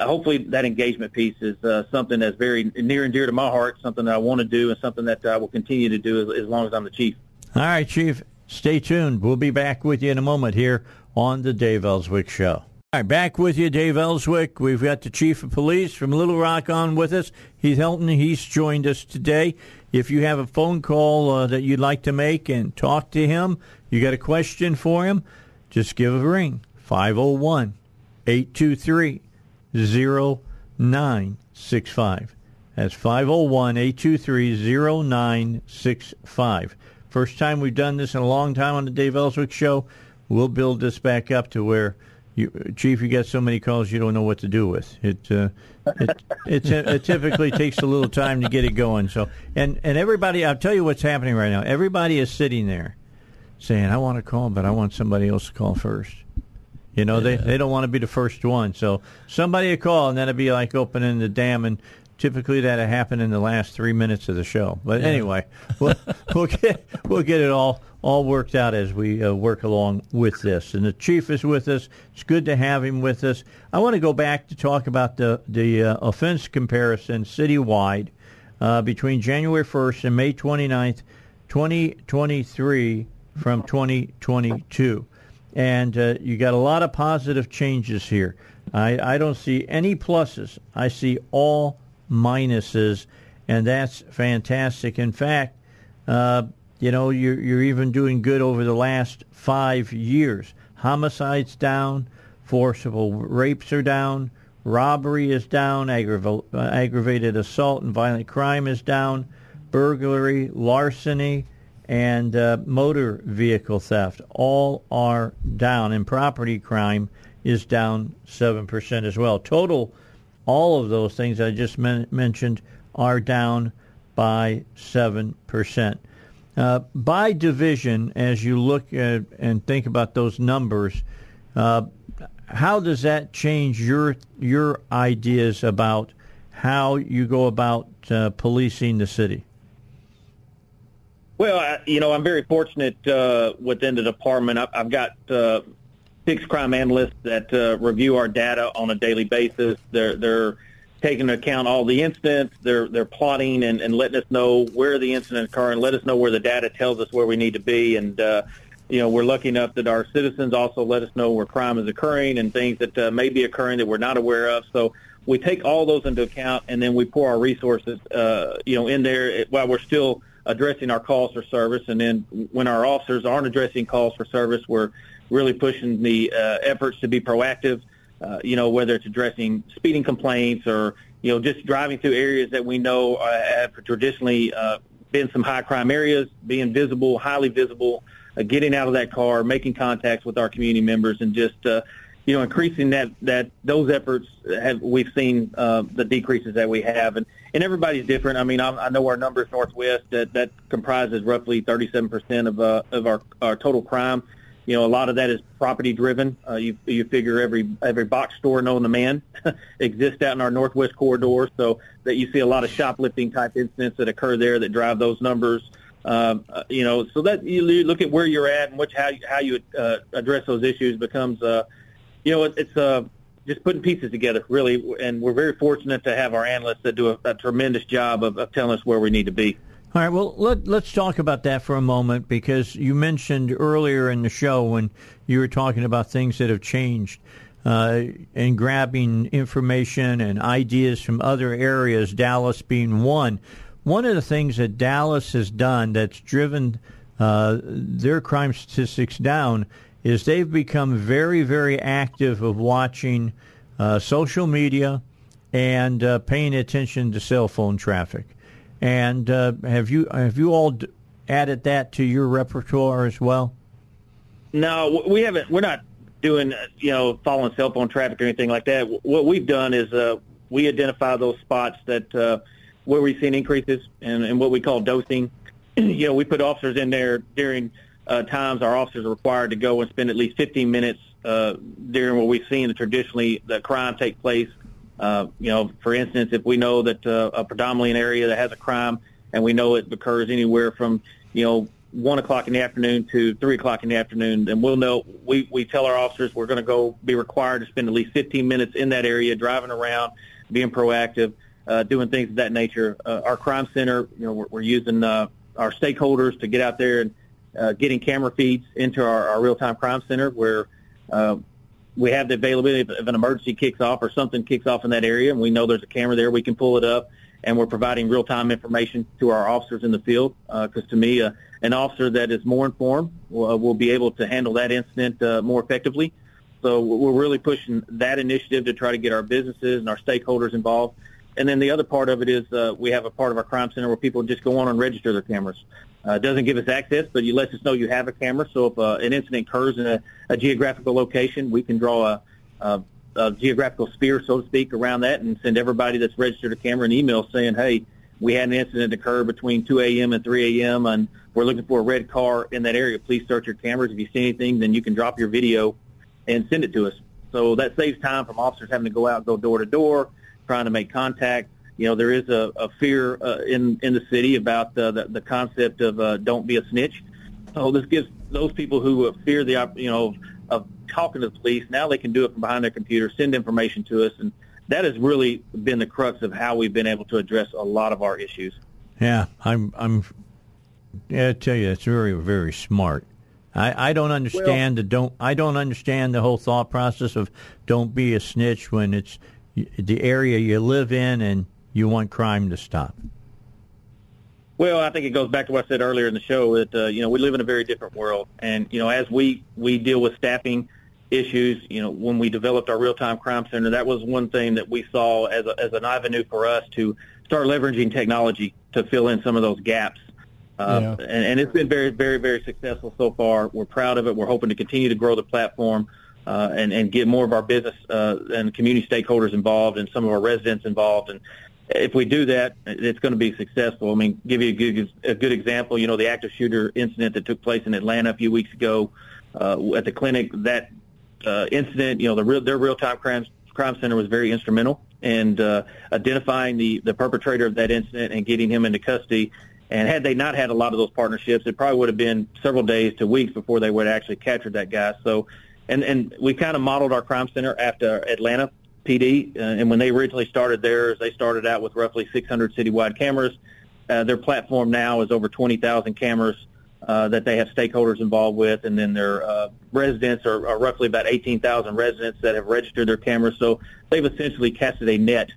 hopefully that engagement piece is uh, something that's very near and dear to my heart, something that I want to do, and something that I will continue to do as, as long as I'm the chief. All right, Chief. Stay tuned. We'll be back with you in a moment here on the Dave Elswick Show. All right, back with you, Dave Elswick. We've got the Chief of Police from Little Rock on with us. Heath Helton, he's joined us today. If you have a phone call uh, that you'd like to make and talk to him, you got a question for him, just give a ring. 501 823 0965. That's 501 823 0965. First time we've done this in a long time on the Dave Elswick Show. We'll build this back up to where, you, Chief, you get so many calls you don't know what to do with. It uh, it, it, it typically takes a little time to get it going. So and and everybody, I'll tell you what's happening right now. Everybody is sitting there saying, "I want to call, but I want somebody else to call first. You know, yeah. they they don't want to be the first one. So somebody will call, and that'd be like opening the dam and typically that'll happen in the last three minutes of the show. But yeah. anyway, we'll, [laughs] we'll get we'll get it all all worked out as we uh, work along with this. And the chief is with us. It's good to have him with us. I want to go back to talk about the the uh, offense comparison citywide uh, between January 1st and May 29th, 2023 from 2022. And uh, you got a lot of positive changes here. I, I don't see any pluses. I see all minuses, and that's fantastic. In fact, uh, you know, you're, you're even doing good over the last five years. Homicides down, forcible rapes are down, robbery is down, aggrav- uh, aggravated assault and violent crime is down, burglary, larceny, and uh, motor vehicle theft all are down, and property crime is down 7% as well. Total all of those things I just men- mentioned are down by 7%. Uh, by division, as you look at and think about those numbers, uh, how does that change your your ideas about how you go about uh, policing the city? Well, I, you know, I'm very fortunate uh, within the department. I've, I've got uh, six crime analysts that uh, review our data on a daily basis. They're they're taking into account all the incidents. They're they're plotting and, and letting us know where the incident occurred let us know where the data tells us where we need to be. And uh, you know, we're lucky enough that our citizens also let us know where crime is occurring and things that uh, may be occurring that we're not aware of. So we take all those into account and then we pour our resources, uh, you know, in there while we're still addressing our calls for service. And then when our officers aren't addressing calls for service, we're really pushing the uh, efforts to be proactive. Uh, you know, whether it's addressing speeding complaints or you know just driving through areas that we know uh, have traditionally uh, been some high crime areas, being visible, highly visible, uh, getting out of that car, making contacts with our community members, and just uh, you know increasing that that those efforts have we've seen uh, the decreases that we have and and everybody's different. I mean, I, I know our numbers Northwest that that comprises roughly 37 percent of uh, of our our total crime. You know, a lot of that is property driven. Uh, you you figure every every box store known to man [laughs] exists out in our northwest corridor, so that you see a lot of shoplifting type incidents that occur there that drive those numbers. Um, uh, you know, so that you look at where you're at and which how how you uh, address those issues becomes, uh, you know, it, it's uh, just putting pieces together really, and we're very fortunate to have our analysts that do a, a tremendous job of, of telling us where we need to be. All right, well, let, let's talk about that for a moment because you mentioned earlier in the show when you were talking about things that have changed uh, and grabbing information and ideas from other areas, Dallas being one. One of the things that Dallas has done that's driven uh, their crime statistics down is they've become very, very active of watching uh, social media and uh, paying attention to cell phone traffic. And uh, have you have you all d- added that to your repertoire as well? No, we haven't. We're not doing you know following cell phone traffic or anything like that. What we've done is uh, we identify those spots that uh, where we've seen increases and, and what we call dosing. [clears throat] you know, we put officers in there during uh, times our officers are required to go and spend at least 15 minutes uh, during what we've seen traditionally the crime take place uh, you know, for instance, if we know that uh, a predominantly an area that has a crime and we know it occurs anywhere from, you know, one o'clock in the afternoon to three o'clock in the afternoon, then we'll know. We we tell our officers we're going to go be required to spend at least 15 minutes in that area, driving around, being proactive, uh, doing things of that nature. Uh, our crime center, you know, we're, we're using uh, our stakeholders to get out there and uh, getting camera feeds into our, our real-time crime center where uh, we have the availability if, an emergency kicks off or something kicks off in that area, and we know there's a camera there, we can pull it up, and we're providing real-time information to our officers in the field. Because uh, to me, uh, an officer that is more informed will, uh, will be able to handle that incident uh, more effectively. So we're really pushing that initiative to try to get our businesses and our stakeholders involved. And then the other part of it is uh, we have a part of our crime center where people just go on and register their cameras. Uh, doesn't give us access, but you let us know you have a camera. So if uh, an incident occurs in a, a geographical location, we can draw a, a, a geographical sphere, so to speak, around that and send everybody that's registered a camera an email saying, hey, we had an incident occur between 2 a.m. and 3 a.m. and we're looking for a red car in that area. Please search your cameras. If you see anything, then you can drop your video and send it to us. So that saves time from officers having to go out, and go door to door, trying to make contact you know, there is a, a fear uh, in in the city about uh, the the concept of uh, don't be a snitch. So this gives those people who fear the you know of talking to the police now they can do it from behind their computer, send information to us, and that has really been the crux of how we've been able to address a lot of our issues. Yeah, I'm I'm. Yeah, I tell you, it's very very smart. I, I don't understand well, the don't I don't understand the whole thought process of don't be a snitch when it's the area you live in and you want crime to stop? Well, I think it goes back to what I said earlier in the show that uh, you know we live in a very different world, and you know as we we deal with staffing issues, you know when we developed our real time crime center, that was one thing that we saw as a, as an avenue for us to start leveraging technology to fill in some of those gaps. Uh, yeah. and, and it's been very, very, very successful so far. We're proud of it. We're hoping to continue to grow the platform uh, and, and get more of our business uh, and community stakeholders involved and some of our residents involved. And if we do that, it's going to be successful. I mean, give you a good, a good example. You know, the active shooter incident that took place in Atlanta a few weeks ago uh, at the clinic. That uh, incident, you know, the real, their real-time crime crime center was very instrumental in uh, identifying the the perpetrator of that incident and getting him into custody. And had they not had a lot of those partnerships, it probably would have been several days to weeks before they would have actually captured that guy. So, and and we kind of modeled our crime center after Atlanta PD. Uh, and when they originally started theirs, they started out with roughly 600 citywide cameras. Uh, their platform now is over 20,000 cameras uh, that they have stakeholders involved with, and then their uh, residents are, are roughly about 18,000 residents that have registered their cameras. So they've essentially casted a net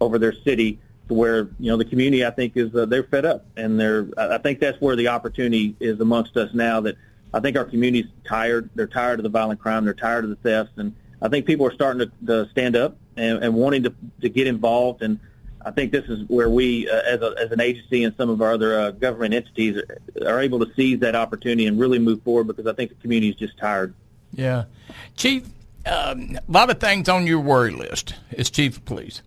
over their city to where you know the community I think is uh, they're fed up, and they're I think that's where the opportunity is amongst us now. That I think our community's tired. They're tired of the violent crime. They're tired of the thefts, and I think people are starting to, to stand up and, and wanting to, to get involved. And I think this is where we, uh, as, a, as an agency and some of our other uh, government entities, are able to seize that opportunity and really move forward because I think the community is just tired. Yeah. Chief, um, a lot of things on your worry list as chief of police.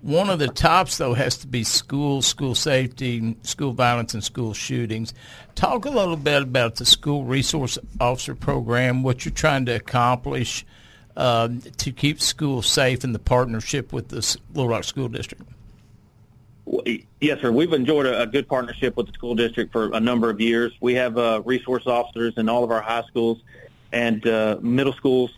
One of the tops, though, has to be school, school safety, school violence, and school shootings. Talk a little bit about the school resource officer program, what you're trying to accomplish uh, to keep schools safe in the partnership with the Little Rock School District. Yes, sir. We've enjoyed a, good partnership with the school district for a number of years. We have uh, resource officers in all of our high schools and uh, middle schools.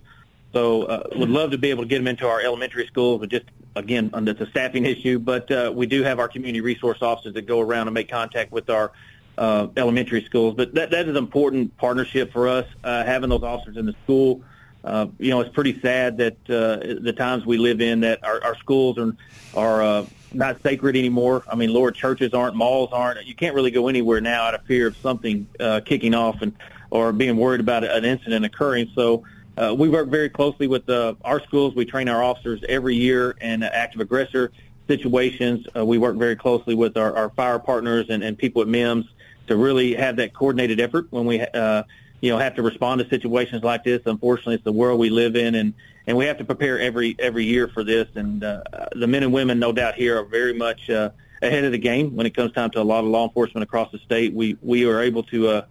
So uh, would love to be able to get them into our elementary schools, but just again, it's a staffing issue. But uh, we do have our community resource officers that go around and make contact with our uh, elementary schools. But that that is an important partnership for us, uh, having those officers in the school uh, you know, it's pretty sad that uh, the times we live in that our, our schools are are uh, not sacred anymore. I mean, Lord, churches aren't, malls aren't. You can't really go anywhere now out of fear of something uh, kicking off and or being worried about an incident occurring. So uh, we work very closely with uh, our schools. We train our officers every year in active aggressor situations. Uh, we work very closely with our, our fire partners and, and people at MEMS to really have that coordinated effort when we uh, you know have to respond to situations like this. Unfortunately, it's the world we live in, and and we have to prepare every every year for this. And uh, the men and women, no doubt, here are very much uh, ahead of the game when it comes time to a lot of law enforcement across the state. We we are able to uh,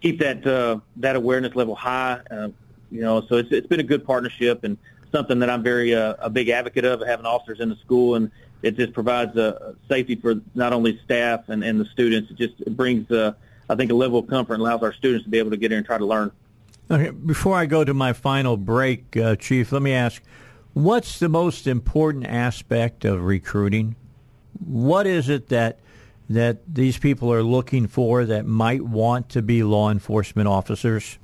keep that uh, that awareness level high. Uh, you know, so it's it's been a good partnership and something that I'm very uh, a big advocate of having officers in the school and it just provides a safety for not only staff and, and the students. It just brings, uh, I think, a level of comfort allows our students to be able to get in and try to learn. Okay, before I go to my final break, uh, Chief, let me ask, what's the most important aspect of recruiting? What is it that that these people are looking for that might want to be law enforcement officers?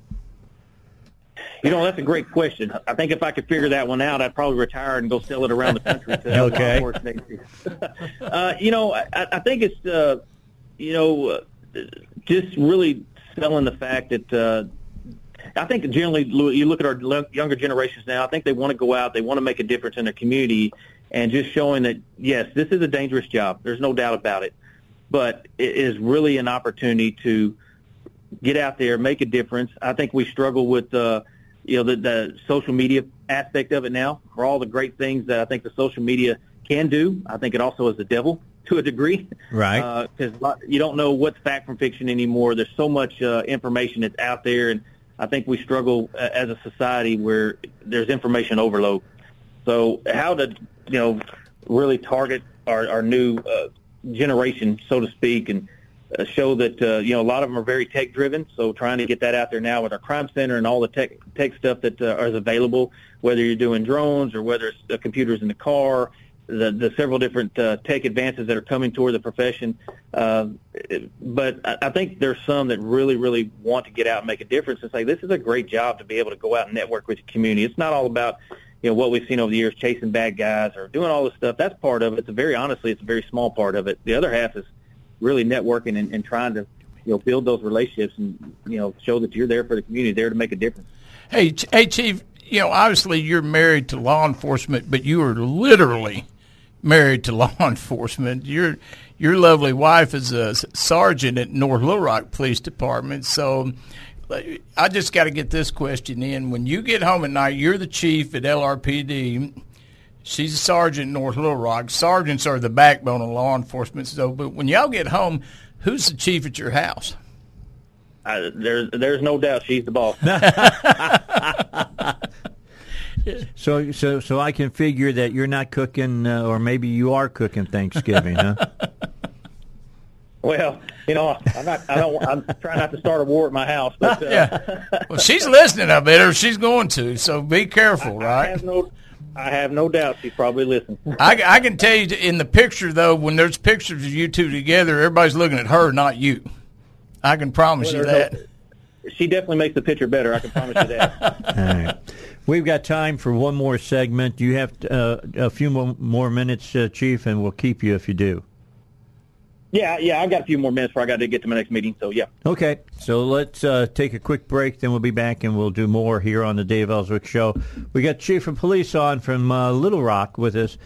You know, that's a great question. I think if I could figure that one out, I'd probably retire and go sell it around the country. To [laughs] okay. [laughs] uh, you know, I, I think it's, uh, you know, uh, just really selling the fact that uh, I think generally you look at our younger generations now. I think they want to go out, they want to make a difference in their community, and just showing that yes, this is a dangerous job. There's no doubt about it, but it is really an opportunity to get out there, make a difference. I think we struggle with. Uh, you know, the, the social media aspect of it now, for all the great things that I think the social media can do. I think it also is the devil to a degree. Right. Because uh, you don't know what's fact from fiction anymore. There's so much uh, information that's out there, and I think we struggle uh, as a society where there's information overload. So how to, you know, really target our, our new uh, generation, so to speak, and uh, show that uh, you know a lot of them are very tech driven. So trying to get that out there now with our crime center and all the tech tech stuff that uh, is available, whether you're doing drones or whether it's uh, computers in the car, the the several different uh, tech advances that are coming toward the profession. Uh, but I, I think there's some that really really want to get out and make a difference and say this is a great job to be able to go out and network with the community. It's not all about you know what we've seen over the years chasing bad guys or doing all this stuff. That's part of it. It's a very honestly, it's a very small part of it. The other half is really networking and, and trying to you know build those relationships and you know show that you're there for the community, there to make a difference. Hey, hey, Chief. You know, obviously you're married to law enforcement, but you are literally married to [laughs] law enforcement. Your your lovely wife is a sergeant at North Little Rock Police Department. So I just got to get this question in. When you get home at night, you're the chief at LRPD. She's a sergeant in North Little Rock. Sergeants are the backbone of law enforcement. So, but when y'all get home, who's the chief at your house? Uh, there's there's no doubt she's the boss. [laughs] [laughs] [laughs] so so so I can figure that you're not cooking, uh, or maybe you are cooking Thanksgiving, huh? [laughs] Well, you know, I'm not. I don't. I'm trying not to start a war at my house. But uh, yeah. Well, she's listening. I bet, or she's going to. So be careful, I, right? I have no. I have no doubt she's probably listening. I, I can tell you in the picture though, when there's pictures of you two together, everybody's looking at her, not you. I can promise well, you that. No, she definitely makes the picture better. I can promise you that. [laughs] All right. We've got time for one more segment. You have uh, a few more, minutes, uh, Chief, and we'll keep you if you do. Yeah, yeah, I've got a few more minutes before I got to get to my next meeting. So yeah. Okay, so let's uh, take a quick break. Then we'll be back and we'll do more here on the Dave Elswick Show. We got Chief of Police on from uh, Little Rock with us.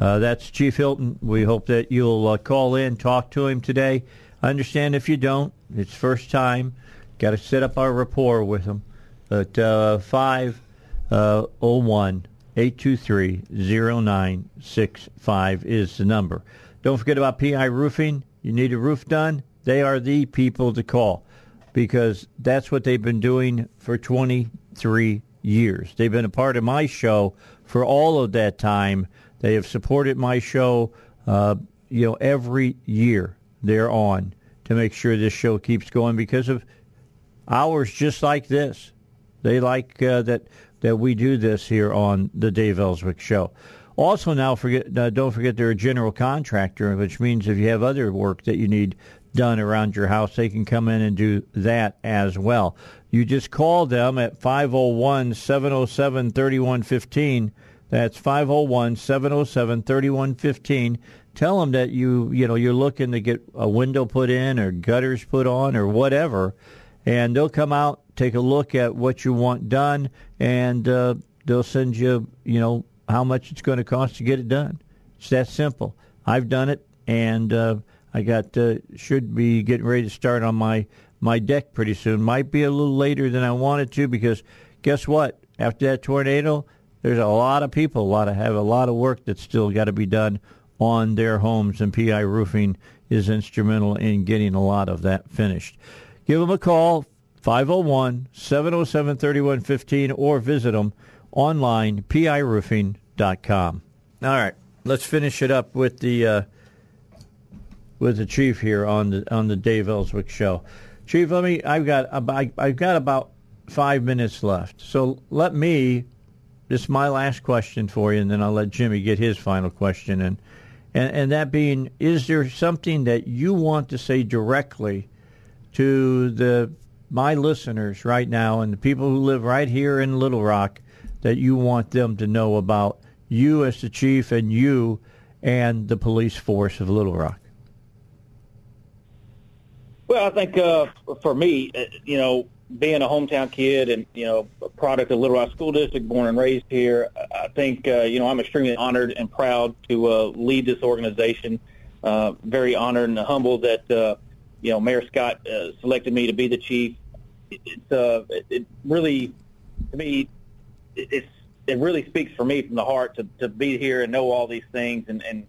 Uh, that's Chief Helton. We hope that you'll uh, call in, talk to him today. I understand if you don't, it's first time. Got to set up our rapport with him. But uh, five uh, oh one eight two three zero nine six five is the number. Don't forget about PI Roofing you need a roof done, they are the people to call because that's what they've been doing for 23 years. They've been a part of my show for all of that time. They have supported my show, uh, you know, every year they're on to make sure this show keeps going because of hours just like this. They like uh, that that we do this here on the Dave Elswick Show. Also, now forget uh, don't forget they're a general contractor, which means if you have other work that you need done around your house, they can come in and do that as well. You just call them at 501 707 3115. That's 501 707 3115. Tell them that you, you know, you're looking to get a window put in or gutters put on or whatever, and they'll come out, take a look at what you want done, and uh, they'll send you, you know, how much it's going to cost to get it done. It's that simple. I've done it, and uh, I got uh, should be getting ready to start on my my deck pretty soon. Might be a little later than I wanted to because guess what? After that tornado, there's a lot of people, a lot of have a lot of work that's still got to be done on their homes, and PI Roofing is instrumental in getting a lot of that finished. Give them a call, 501 707 3115, or visit them online, piroofing.com. All right, let's finish it up with the uh, with the chief here on the on the Dave Elswick show. Chief, let me. I've got I've got about five minutes left, so let me. This is my last question for you, and then I'll let Jimmy get his final question. And and, and that being, is there something that you want to say directly to the my listeners right now and the people who live right here in Little Rock that you want them to know about you as the chief and you and the police force of Little Rock? Well, I think uh, for me, uh, you know, being a hometown kid and you know a product of Little Rock School District, born and raised here, I think uh, you know I'm extremely honored and proud to uh, lead this organization. Uh, very honored and humbled that uh, you know Mayor Scott uh, selected me to be the chief. It's uh, it really to me it's it really speaks for me from the heart to, to be here and know all these things and, and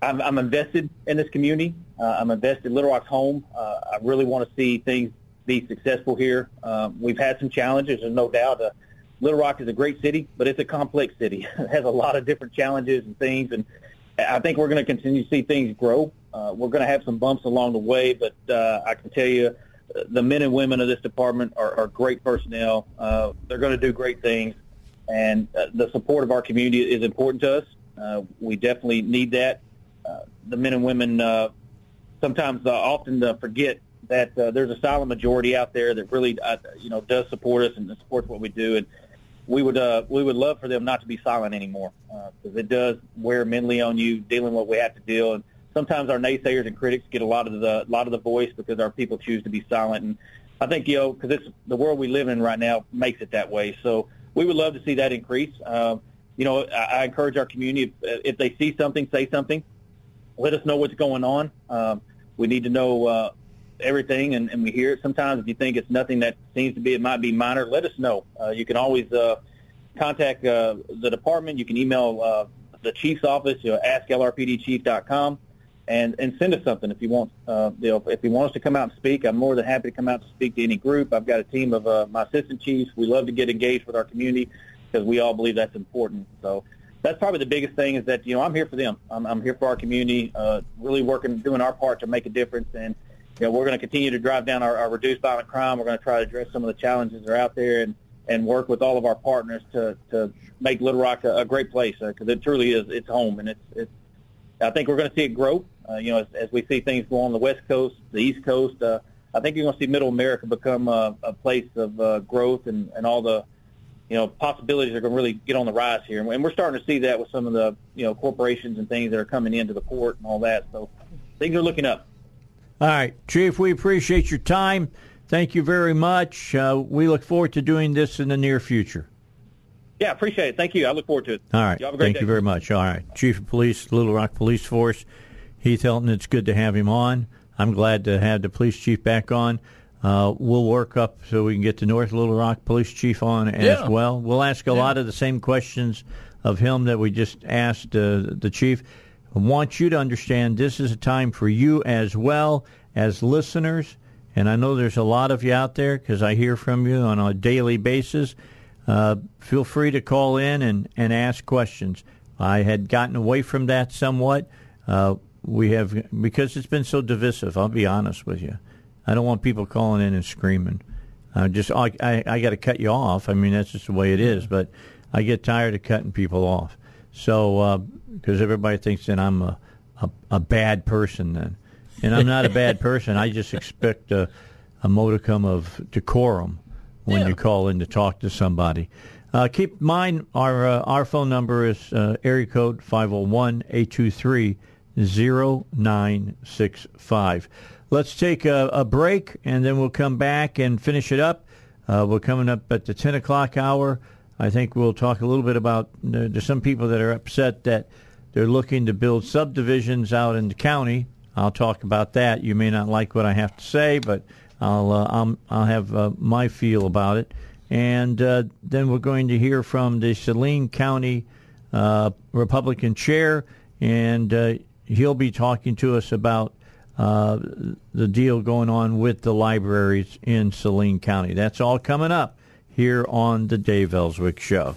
I'm, I'm invested in this community. Uh, I'm invested in Little Rock's home. Uh, I really want to see things be successful here. Um, we've had some challenges, there's no doubt. Uh, Little Rock is a great city, but it's a complex city. [laughs] it has a lot of different challenges and things, and I think we're going to continue to see things grow. Uh, we're going to have some bumps along the way, but uh, I can tell you the men and women of this department are, are great personnel. Uh, they're going to do great things, and uh, the support of our community is important to us. Uh, we definitely need that. Uh, the men and women uh, sometimes uh, often uh, forget that uh, there's a silent majority out there that really, uh, you know, does support us and supports what we do. And we would uh, we would love for them not to be silent anymore because uh, it does wear mentally on you dealing what we have to deal. And sometimes our naysayers and critics get a lot of the lot of the voice because our people choose to be silent. And I think you know because it's the world we live in right now makes it that way. So we would love to see that increase. Uh, you know, I, I encourage our community if, if they see something, say something. Let us know what's going on. Um, we need to know uh, everything, and, and we hear it. Sometimes if you think it's nothing that seems to be, it might be minor. Let us know. Uh, you can always uh, contact uh, the department. You can email uh, the chief's office, you know, asklrpdchief.com, and and send us something if you want. Uh, you know, if you want us to come out and speak, I'm more than happy to come out to speak to any group. I've got a team of uh, my assistant chiefs. We love to get engaged with our community because we all believe that's important. So that's probably the biggest thing is that you know I'm here for them. I'm, I'm here for our community, uh, really working, doing our part to make a difference, and you know we're going to continue to drive down our, our reduced violent crime. We're going to try to address some of the challenges that are out there, and and work with all of our partners to to make Little Rock a, a great place because uh, it truly is. It's home, and it's it's. I think we're going to see it grow. Uh, you know, as, as we see things go on the West Coast, the East Coast. Uh, I think you're going to see Middle America become a, a place of uh, growth and, and all the you know, possibilities are going to really get on the rise here. And we're starting to see that with some of the, you know, corporations and things that are coming into the port and all that. So things are looking up. All right, Chief, we appreciate your time. Thank you very much. Uh, we look forward to doing this in the near future. Yeah, appreciate it. Thank you. I look forward to it. All right. Thank day. you very much. All right. Chief of Police, Little Rock Police Force, Heath Helton, it's good to have him on. I'm glad to have the police chief back on. Uh, we'll work up so we can get the North Little Rock Police Chief on as yeah. well. We'll ask a yeah. lot of the same questions of him that we just asked uh, the chief. I want you to understand this is a time for you as well as listeners. And I know there's a lot of you out there because I hear from you on a daily basis. Uh, feel free to call in and, and ask questions. I had gotten away from that somewhat. Uh, we have because it's been so divisive. I'll be honest with you. I don't want people calling in and screaming. I just I, I, I got to cut you off. I mean that's just the way it is. But I get tired of cutting people off. So because uh, everybody thinks that I'm a, a, a bad person then. and I'm not a bad [laughs] person. I just expect a, a modicum of decorum when Yeah. you call in to talk to somebody. Uh, keep in mind our uh, our phone number is uh, area code 501-823-0965. Let's take a, a break and then we'll come back and finish it up. Uh, we're coming up at the 10 o'clock hour. I think we'll talk a little bit about uh, there's some people that are upset that they're looking to build subdivisions out in the county. I'll talk about that. You may not like what I have to say, but I'll uh, I'll, I'll have uh, my feel about it. And uh, then we're going to hear from the Saline County Republican chair, and he'll be talking to us about uh, the deal going on with the libraries in Saline County. That's all coming up here on the Dave Elswick Show.